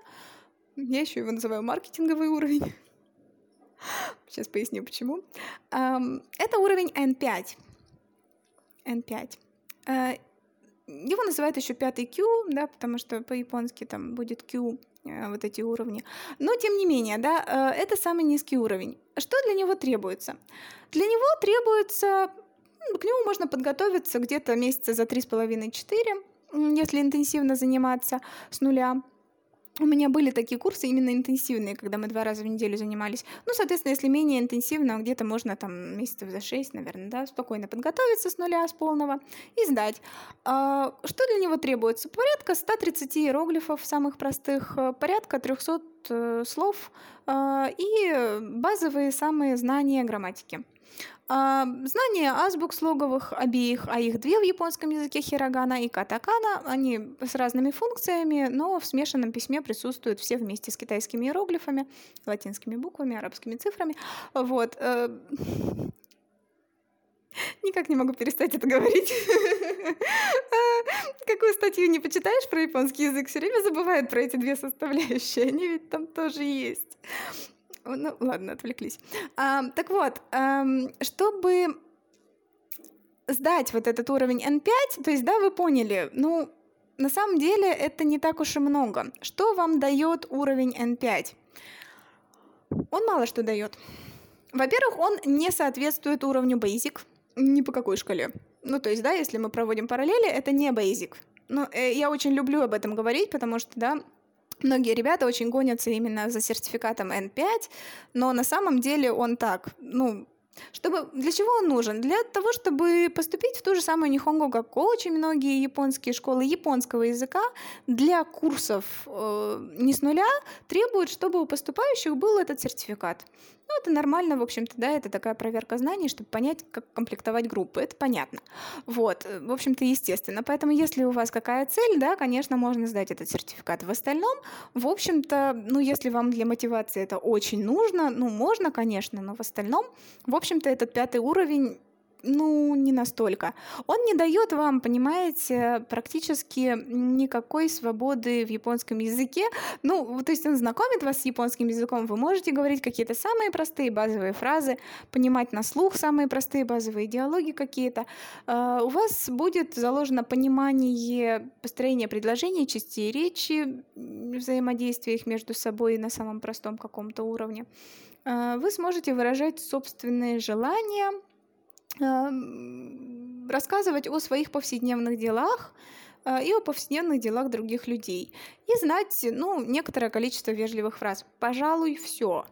Я еще его называю маркетинговый уровень. Сейчас поясню, почему. Это уровень N5. N5. Э, его называют еще пятый Q, да, потому что по-японски там будет Q э, вот эти уровни. Но тем не менее, да, э, это самый низкий уровень. Что для него требуется? Для него требуется, к нему можно подготовиться где-то месяца за 3,5-4, если интенсивно заниматься с нуля. У меня были такие курсы именно интенсивные, когда мы два раза в неделю занимались. Ну, соответственно, если менее интенсивно, где-то можно там месяцев за шесть, наверное, да, спокойно подготовиться с нуля, с полного и сдать. А, что для него требуется? Порядка 130 иероглифов самых простых, э, порядка 300 э, слов а, и базовые самые знания грамматики. А, знание азбук слоговых обеих, а их две в японском языке хирогана и катакана, они с разными функциями, но в смешанном письме присутствуют все вместе с китайскими иероглифами, латинскими буквами, арабскими цифрами. Вот. Э, никак не могу перестать это говорить. Какую статью не почитаешь про японский язык, все время забывают про эти две составляющие. Они ведь там тоже есть. Ну, ладно, отвлеклись. А, так вот, а, чтобы сдать вот этот уровень N5, то есть, да, вы поняли, ну, на самом деле это не так уж и много. Что вам дает уровень N5? Он мало что дает. Во-первых, он не соответствует уровню Basic ни по какой шкале. Ну, то есть, да, если мы проводим параллели, это не Basic. Но э, я очень люблю об этом говорить, потому что, да, Многие ребята очень гонятся именно за сертификатом N5, но на самом деле он так, ну, чтобы, для чего он нужен? Для того, чтобы поступить в ту же самую Нихонго, как очень многие японские школы японского языка, для курсов э, не с нуля требуют, чтобы у поступающих был этот сертификат. Ну, это нормально, в общем-то, да, это такая проверка знаний, чтобы понять, как комплектовать группы, это понятно. Вот, в общем-то, естественно. Поэтому, если у вас какая цель, да, конечно, можно сдать этот сертификат. В остальном, в общем-то, ну, если вам для мотивации это очень нужно, ну, можно, конечно, но в остальном, в общем-то, этот пятый уровень ну, не настолько. Он не дает вам, понимаете, практически никакой свободы в японском языке. Ну, то есть он знакомит вас с японским языком, вы можете говорить какие-то самые простые базовые фразы, понимать на слух самые простые базовые диалоги какие-то. А, у вас будет заложено понимание построения предложений, частей речи, взаимодействия их между собой на самом простом каком-то уровне. А, вы сможете выражать собственные желания, рассказывать о своих повседневных делах а, и о повседневных делах других людей. И знать, ну, некоторое количество вежливых фраз. Пожалуй, все.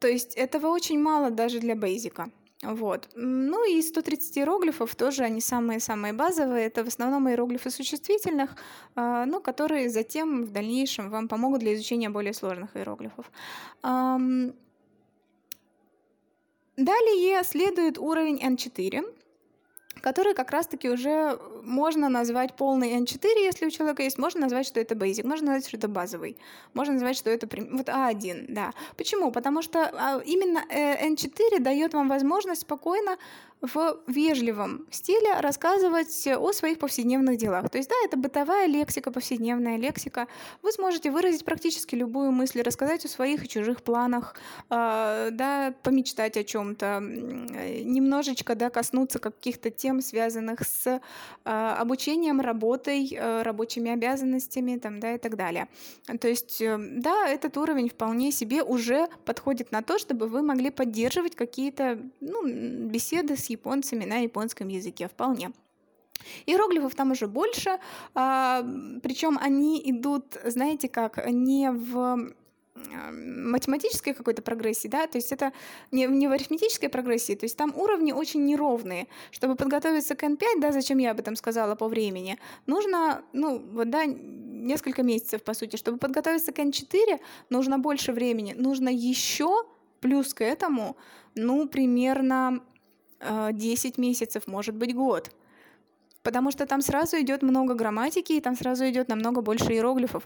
То есть этого очень мало даже для бейзика. Вот. Ну и 130 иероглифов тоже они самые-самые базовые. Это в основном иероглифы существительных, ну, которые затем в дальнейшем вам помогут для изучения более сложных иероглифов. Далее следует уровень N4. который как раз-таки уже можно назвать полный N4, если у человека есть, можно назвать, что это basic, можно назвать, что это базовый, можно назвать, что это вот А1, да. Почему? Потому что а, именно N4 э, дает вам возможность спокойно в вежливом стиле рассказывать о своих повседневных делах. То есть, да, это бытовая лексика, повседневная лексика. Вы сможете выразить практически любую мысль, рассказать о своих и чужих планах, э, да, помечтать о чем-то, немножечко, да, коснуться каких-то тем, связанных с э, обучением, работой, э, рабочими обязанностями, там, да, и так далее. То есть, э, да, этот уровень вполне себе уже подходит на то, чтобы вы могли поддерживать какие-то, ну, беседы с японцами на японском языке вполне. Иероглифов там уже больше, а, причем они идут, знаете как, не в математической какой-то прогрессии, да, то есть это не, не в арифметической прогрессии, то есть там уровни очень неровные. Чтобы подготовиться к N5, да, зачем я об этом сказала по времени, нужно, ну, вот, да, несколько месяцев, по сути. Чтобы подготовиться к N4, нужно больше времени, нужно еще плюс к этому, ну, примерно 10 месяцев, может быть, год. Потому что там сразу идет много грамматики, и там сразу идет намного больше иероглифов.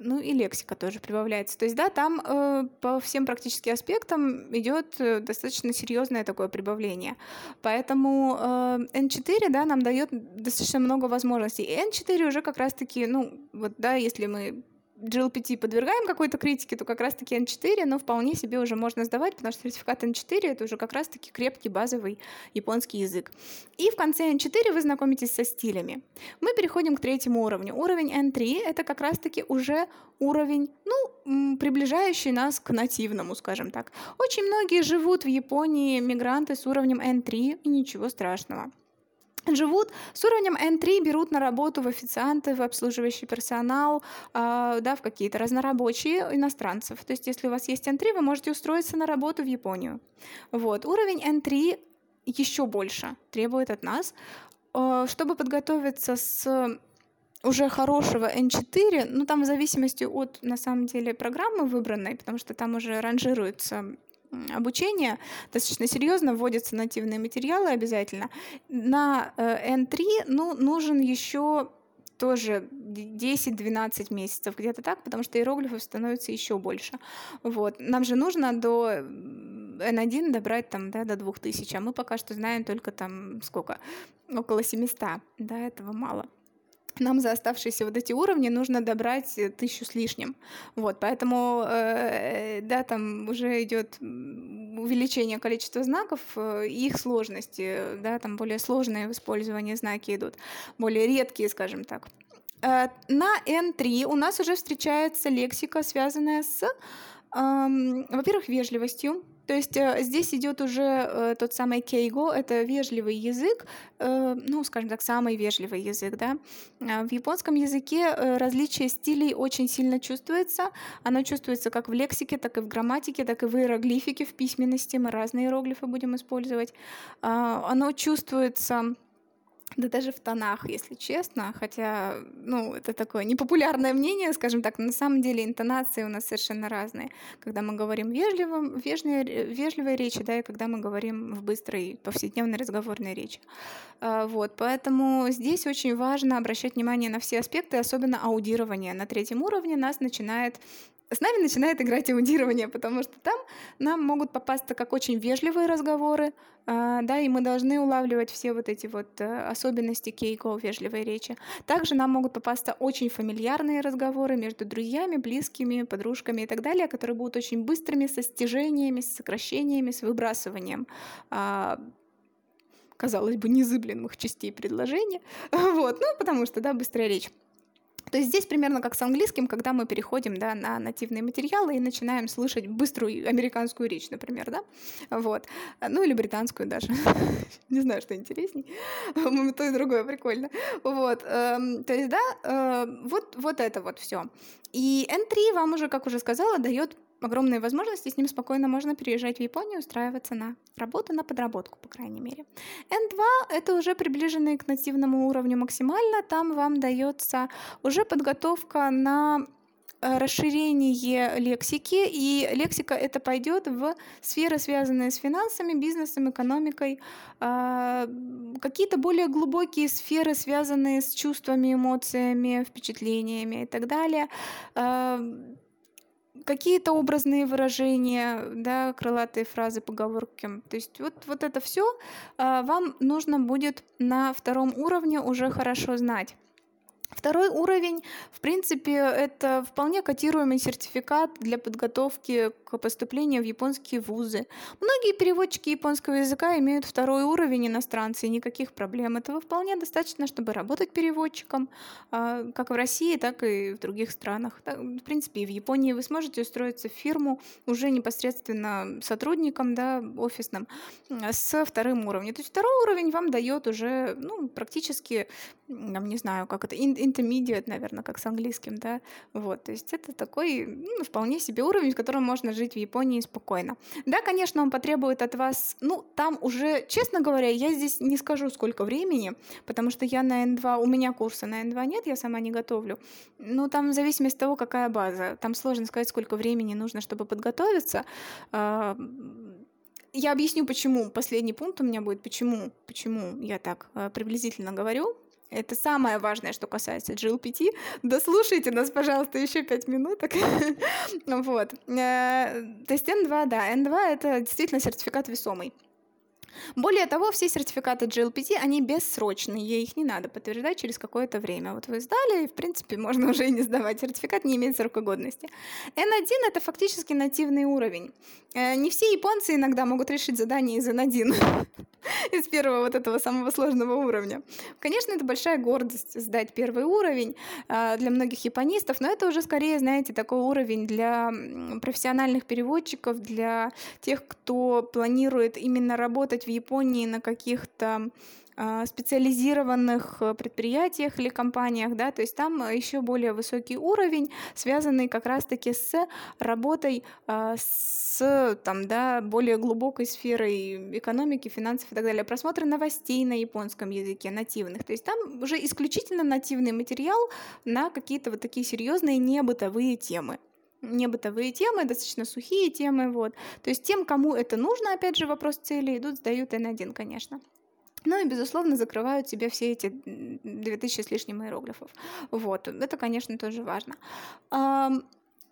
Ну и лексика тоже прибавляется. То есть, да, там э, по всем практически аспектам идет э, достаточно серьезное такое прибавление. Поэтому э, N4, да, нам дает достаточно много возможностей. И N4 уже как раз-таки, ну, вот, да, если мы GLPT подвергаем какой-то критике, то как раз-таки N4, но вполне себе уже можно сдавать, потому что сертификат N4 — это уже как раз-таки крепкий базовый японский язык. И в конце N4 вы знакомитесь со стилями. Мы переходим к третьему уровню. Уровень N3 — это как раз-таки уже уровень, ну, приближающий нас к нативному, скажем так. Очень многие живут в Японии, мигранты с уровнем N3, и ничего страшного живут с уровнем N3, берут на работу в официанты, в обслуживающий персонал, э, да, в какие-то разнорабочие иностранцев. То есть, если у вас есть N3, вы можете устроиться на работу в Японию. Вот. Уровень N3 еще больше требует от нас. Э, чтобы подготовиться с уже хорошего N4, ну там в зависимости от, на самом деле, программы выбранной, потому что там уже ранжируется обучения достаточно серьезно, вводятся нативные материалы обязательно. На N3 э, ну, нужен еще тоже 10-12 месяцев, где-то так, потому что иероглифов становится еще больше. Вот. Нам же нужно до N1 добрать там, да, до 2000, а мы пока что знаем только там сколько? Около 700. Да, этого мало нам за оставшиеся вот эти уровни нужно добрать э, тысячу с лишним. Вот, поэтому, э, да, там уже идет увеличение количества знаков, э, их сложности, да, там более сложные в использовании знаки идут, более редкие, скажем так. Э, на N3 у нас уже встречается лексика, связанная с, э, во-первых, вежливостью, то есть э, здесь идет уже э, тот самый кейго, это вежливый язык, э, ну, скажем так, самый вежливый язык, да. В японском языке различие стилей очень сильно чувствуется. Оно чувствуется как в лексике, так и в грамматике, так и в иероглифике, в письменности. Мы разные иероглифы будем использовать. Оно чувствуется да даже в тонах, если честно, хотя, ну, это такое непопулярное мнение, скажем так, на самом деле интонации у нас совершенно разные. Когда мы говорим вежливым, вежливой, вежливой речи, да, и когда мы говорим в быстрой повседневной разговорной речи. А, вот, поэтому здесь очень важно обращать внимание на все аспекты, особенно аудирование. На третьем уровне нас начинает с нами начинает играть аудирование, потому что там нам могут попасться как очень вежливые разговоры, э, да, и мы должны улавливать все вот эти вот э, особенности кейко вежливой речи. Также нам могут попасться очень фамильярные разговоры между друзьями, близкими, подружками и так далее, которые будут очень быстрыми, со стяжениями, с сокращениями, с выбрасыванием э, казалось бы, незыблемых частей предложения. Вот, ну, потому что, да, быстрая речь. То есть здесь примерно как с английским, когда мы переходим да, на нативные материалы и начинаем слышать быструю американскую речь, например, да, вот, ну или британскую даже, не знаю, что интересней, то и другое прикольно, вот, эм, то есть, да, э, вот, вот это вот все. И N3 вам уже, как уже сказала, дает огромные возможности, с ним спокойно можно переезжать в Японию, устраиваться на работу, на подработку, по крайней мере. N2 — это уже приближенный к нативному уровню максимально, там вам дается уже подготовка на э, расширение лексики, и лексика это пойдет в сферы, связанные с финансами, бизнесом, экономикой, а, какие-то более глубокие сферы, связанные с чувствами, эмоциями, впечатлениями и так далее а, какие-то образные выражения, да, крылатые фразы, поговорки. То есть вот, вот это все вам нужно будет на втором уровне уже хорошо знать. Второй уровень, в принципе, это вполне котируемый сертификат для подготовки к поступлению в японские вузы. Многие переводчики японского языка имеют второй уровень иностранцы, и никаких проблем. Этого вполне достаточно, чтобы работать переводчиком, а, как в России, так и в других странах. В принципе, и в Японии вы сможете устроиться в фирму уже непосредственно сотрудником, да, офисным, с вторым уровнем. То есть второй уровень вам дает уже ну, практически, не знаю, как это, intermediate, наверное, как с английским, да, вот, то есть это такой ну, вполне себе уровень, в котором можно жить в Японии спокойно. Да, конечно, он потребует от вас, ну, там уже, честно говоря, я здесь не скажу, сколько времени, потому что я на N2, у меня курса на N2 нет, я сама не готовлю, но там в зависимости от того, какая база, там сложно сказать, сколько времени нужно, чтобы подготовиться, а, я объясню, почему. Последний пункт у меня будет, почему, почему я так а, приблизительно говорю. Это самое важное, что касается GLPT. Дослушайте нас, пожалуйста, еще пять минуток. вот. Э, то есть N2, да, N2 это действительно сертификат весомый. Более того, все сертификаты GLPT, они бессрочные, их не надо подтверждать через какое-то время. Вот вы сдали, и, в принципе, можно уже и не сдавать. Сертификат не имеет срока годности. N1 — это фактически нативный уровень. Э, не все японцы иногда могут решить задание из N1, из первого вот этого самого сложного уровня. Конечно, это большая гордость сдать первый уровень э, для многих японистов, но это уже скорее, знаете, такой уровень для профессиональных переводчиков, для тех, кто планирует именно работать в Японии на каких-то а, специализированных э, предприятиях или компаниях, да, то есть там еще более высокий уровень, связанный как раз-таки с работой а, с там, да, более глубокой сферой экономики, финансов и так далее, просмотр новостей на японском языке, нативных, то есть там уже исключительно нативный материал на какие-то вот такие серьезные небытовые темы не бытовые темы, достаточно сухие темы, вот. То есть тем, кому это нужно, опять же, вопрос цели, идут, сдают N1, конечно. Ну и, безусловно, закрывают себе все эти 2000 с лишним иероглифов. Вот, это, конечно, тоже важно.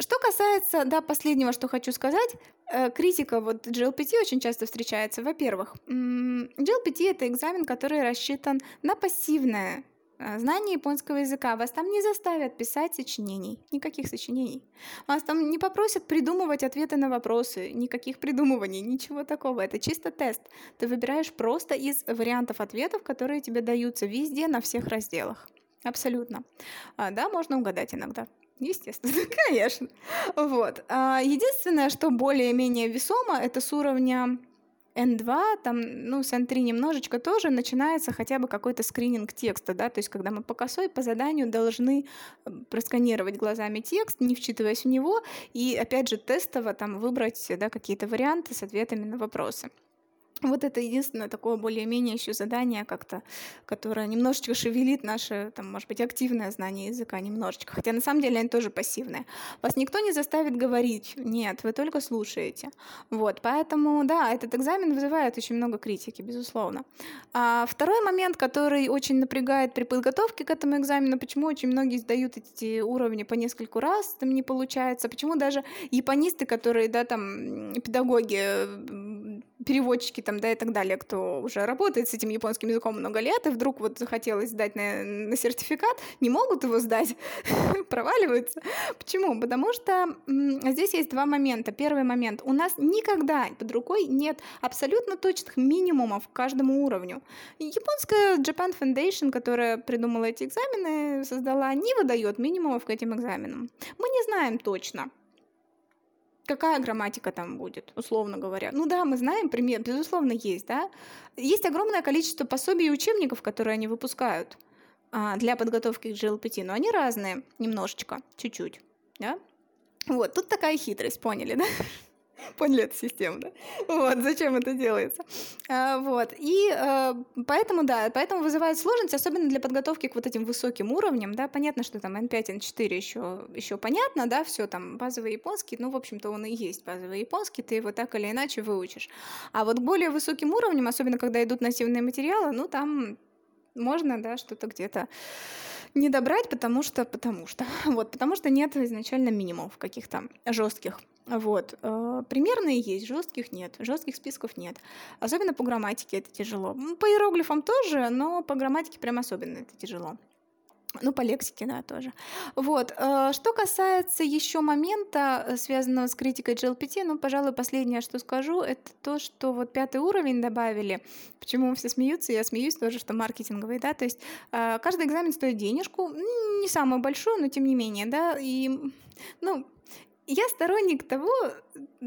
Что касается, да, последнего, что хочу сказать, э, критика вот GLPT очень часто встречается. Во-первых, GLPT — это экзамен, который рассчитан на пассивное знание японского языка. Вас там не заставят писать сочинений, никаких сочинений. Вас там не попросят придумывать ответы на вопросы, никаких придумываний, ничего такого. Это чисто тест. Ты выбираешь просто из вариантов ответов, которые тебе даются везде, на всех разделах. Абсолютно. А, да, можно угадать иногда. Естественно, конечно. Вот. А, единственное, что более-менее весомо, это с уровня N2, там, ну, с N3 немножечко тоже начинается хотя бы какой-то скрининг текста, да, то есть когда мы по косой, по заданию должны э, просканировать глазами текст, не вчитываясь в него, и, опять же, тестово там выбрать, да, какие-то варианты с ответами на вопросы. Вот это единственное такое более-менее еще задание как-то, которое немножечко шевелит наше, там, может быть, активное знание языка немножечко. Хотя на самом деле они тоже пассивные. Вас никто не заставит говорить. Нет, вы только слушаете. Вот, поэтому, да, этот экзамен вызывает очень много критики, безусловно. А второй момент, который очень напрягает при подготовке к этому экзамену, почему очень многие сдают эти уровни по нескольку раз, там не получается, почему даже японисты, которые, да, там, педагоги, переводчики там, да, и так далее, кто уже работает с этим японским языком много лет, и вдруг вот захотелось сдать на, на сертификат, не могут его сдать, проваливаются. Почему? Потому что здесь есть два момента. Первый момент. У нас никогда под рукой нет абсолютно точных минимумов к каждому уровню. Японская Japan Foundation, которая придумала эти экзамены, создала, не выдает минимумов к этим экзаменам. Мы не знаем точно, какая грамматика там будет, условно говоря. Ну да, мы знаем пример, безусловно, есть, да. Есть огромное количество пособий и учебников, которые они выпускают а, для подготовки к GLPT, но они разные немножечко, чуть-чуть, да. Вот, тут такая хитрость, поняли, да? Поняли эту систему, да? Вот, зачем это делается. А, вот, и а, поэтому, да, поэтому вызывает сложность, особенно для подготовки к вот этим высоким уровням, да, понятно, что там N5, N4 еще, еще понятно, да, все там базовый японский, ну, в общем-то, он и есть базовый японский, ты его так или иначе выучишь. А вот более высоким уровнем, особенно когда идут нативные материалы, ну, там можно, да, что-то где-то не добрать, потому что, потому что, вот, потому что нет изначально минимумов каких-то жестких. Вот. Э, примерные есть, жестких нет, жестких списков нет. Особенно по грамматике это тяжело. По иероглифам тоже, но по грамматике прям особенно это тяжело. Ну, по лексике, да, тоже. Вот. Э, что касается еще момента, э, связанного с критикой GLPT, ну, пожалуй, последнее, что скажу, это то, что вот пятый уровень добавили. Почему все смеются? Я смеюсь тоже, что маркетинговый, да, то есть э, каждый экзамен стоит денежку, не самую большую, но тем не менее, да, и, ну, я сторонник того,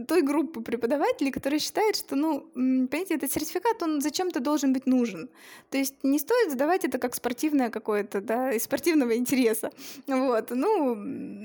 той группы преподавателей, которые считают, что, ну, понимаете, этот сертификат, он зачем-то должен быть нужен. То есть не стоит сдавать это как спортивное какое-то, да, из спортивного интереса. Вот, ну,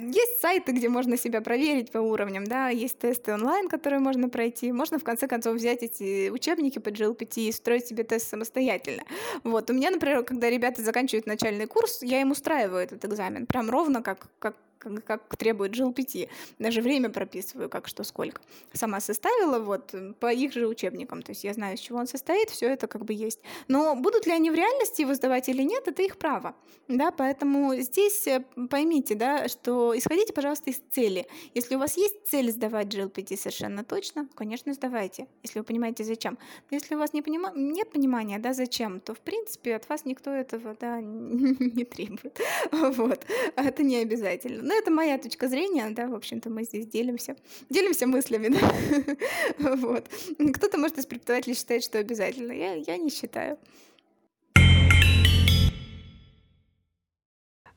есть сайты, где можно себя проверить по уровням, да, есть тесты онлайн, которые можно пройти, можно в конце концов взять эти учебники по GLPT и строить себе тест самостоятельно. Вот, у меня, например, когда ребята заканчивают начальный курс, я им устраиваю этот экзамен, прям ровно как, как как, как требует GLPT. Даже время прописываю, как что сколько. Сама составила вот по их же учебникам. То есть я знаю, из чего он состоит, все это как бы есть. Но будут ли они в реальности его сдавать или нет, это их право. Да, поэтому здесь э, поймите, да, что исходите, пожалуйста, из цели. Если у вас есть цель сдавать GLPT совершенно точно, конечно, сдавайте, если вы понимаете, зачем. Но если у вас не понима... нет понимания, да, зачем, то, в принципе, от вас никто этого, да, не требует. Вот. Это не обязательно. Ну, это моя точка зрения, да, в общем-то, мы здесь делимся. Делимся мыслями, да. Вот. Кто-то, может, из преподавателей считает, что обязательно. Я, я не считаю.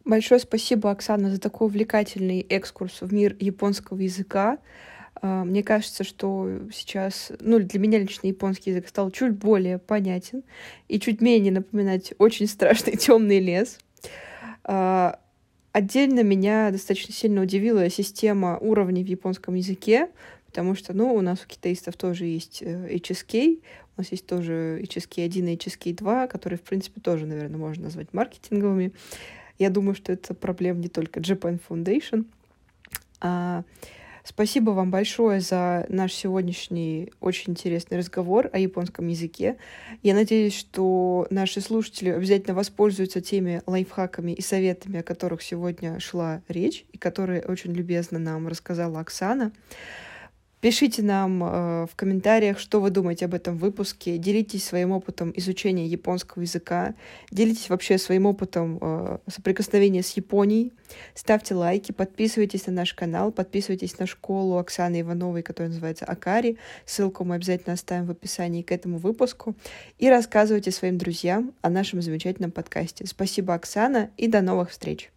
Большое спасибо, Оксана, за такой увлекательный экскурс в мир японского языка. А, мне кажется, что сейчас, ну, для меня лично японский язык стал чуть более понятен и чуть менее напоминать очень страшный темный лес. Отдельно меня достаточно сильно удивила система уровней в японском языке, потому что, ну, у нас у китаистов тоже есть э, HSK, у нас есть тоже HSK 1 и HSK 2, которые, в принципе, тоже, наверное, можно назвать маркетинговыми. Я думаю, что это проблема не только Japan Foundation. А, Спасибо вам большое за наш сегодняшний очень интересный разговор о японском языке. Я надеюсь, что наши слушатели обязательно воспользуются теми лайфхаками и советами, о которых сегодня шла речь, и которые очень любезно нам рассказала Оксана. Пишите нам э, в комментариях, что вы думаете об этом выпуске. Делитесь своим опытом изучения японского языка. Делитесь вообще своим опытом э, соприкосновения с Японией. Ставьте лайки, подписывайтесь на наш канал, подписывайтесь на школу Оксаны Ивановой, которая называется Акари. Ссылку мы обязательно оставим в описании к этому выпуску. И рассказывайте своим друзьям о нашем замечательном подкасте. Спасибо, Оксана, и до новых встреч!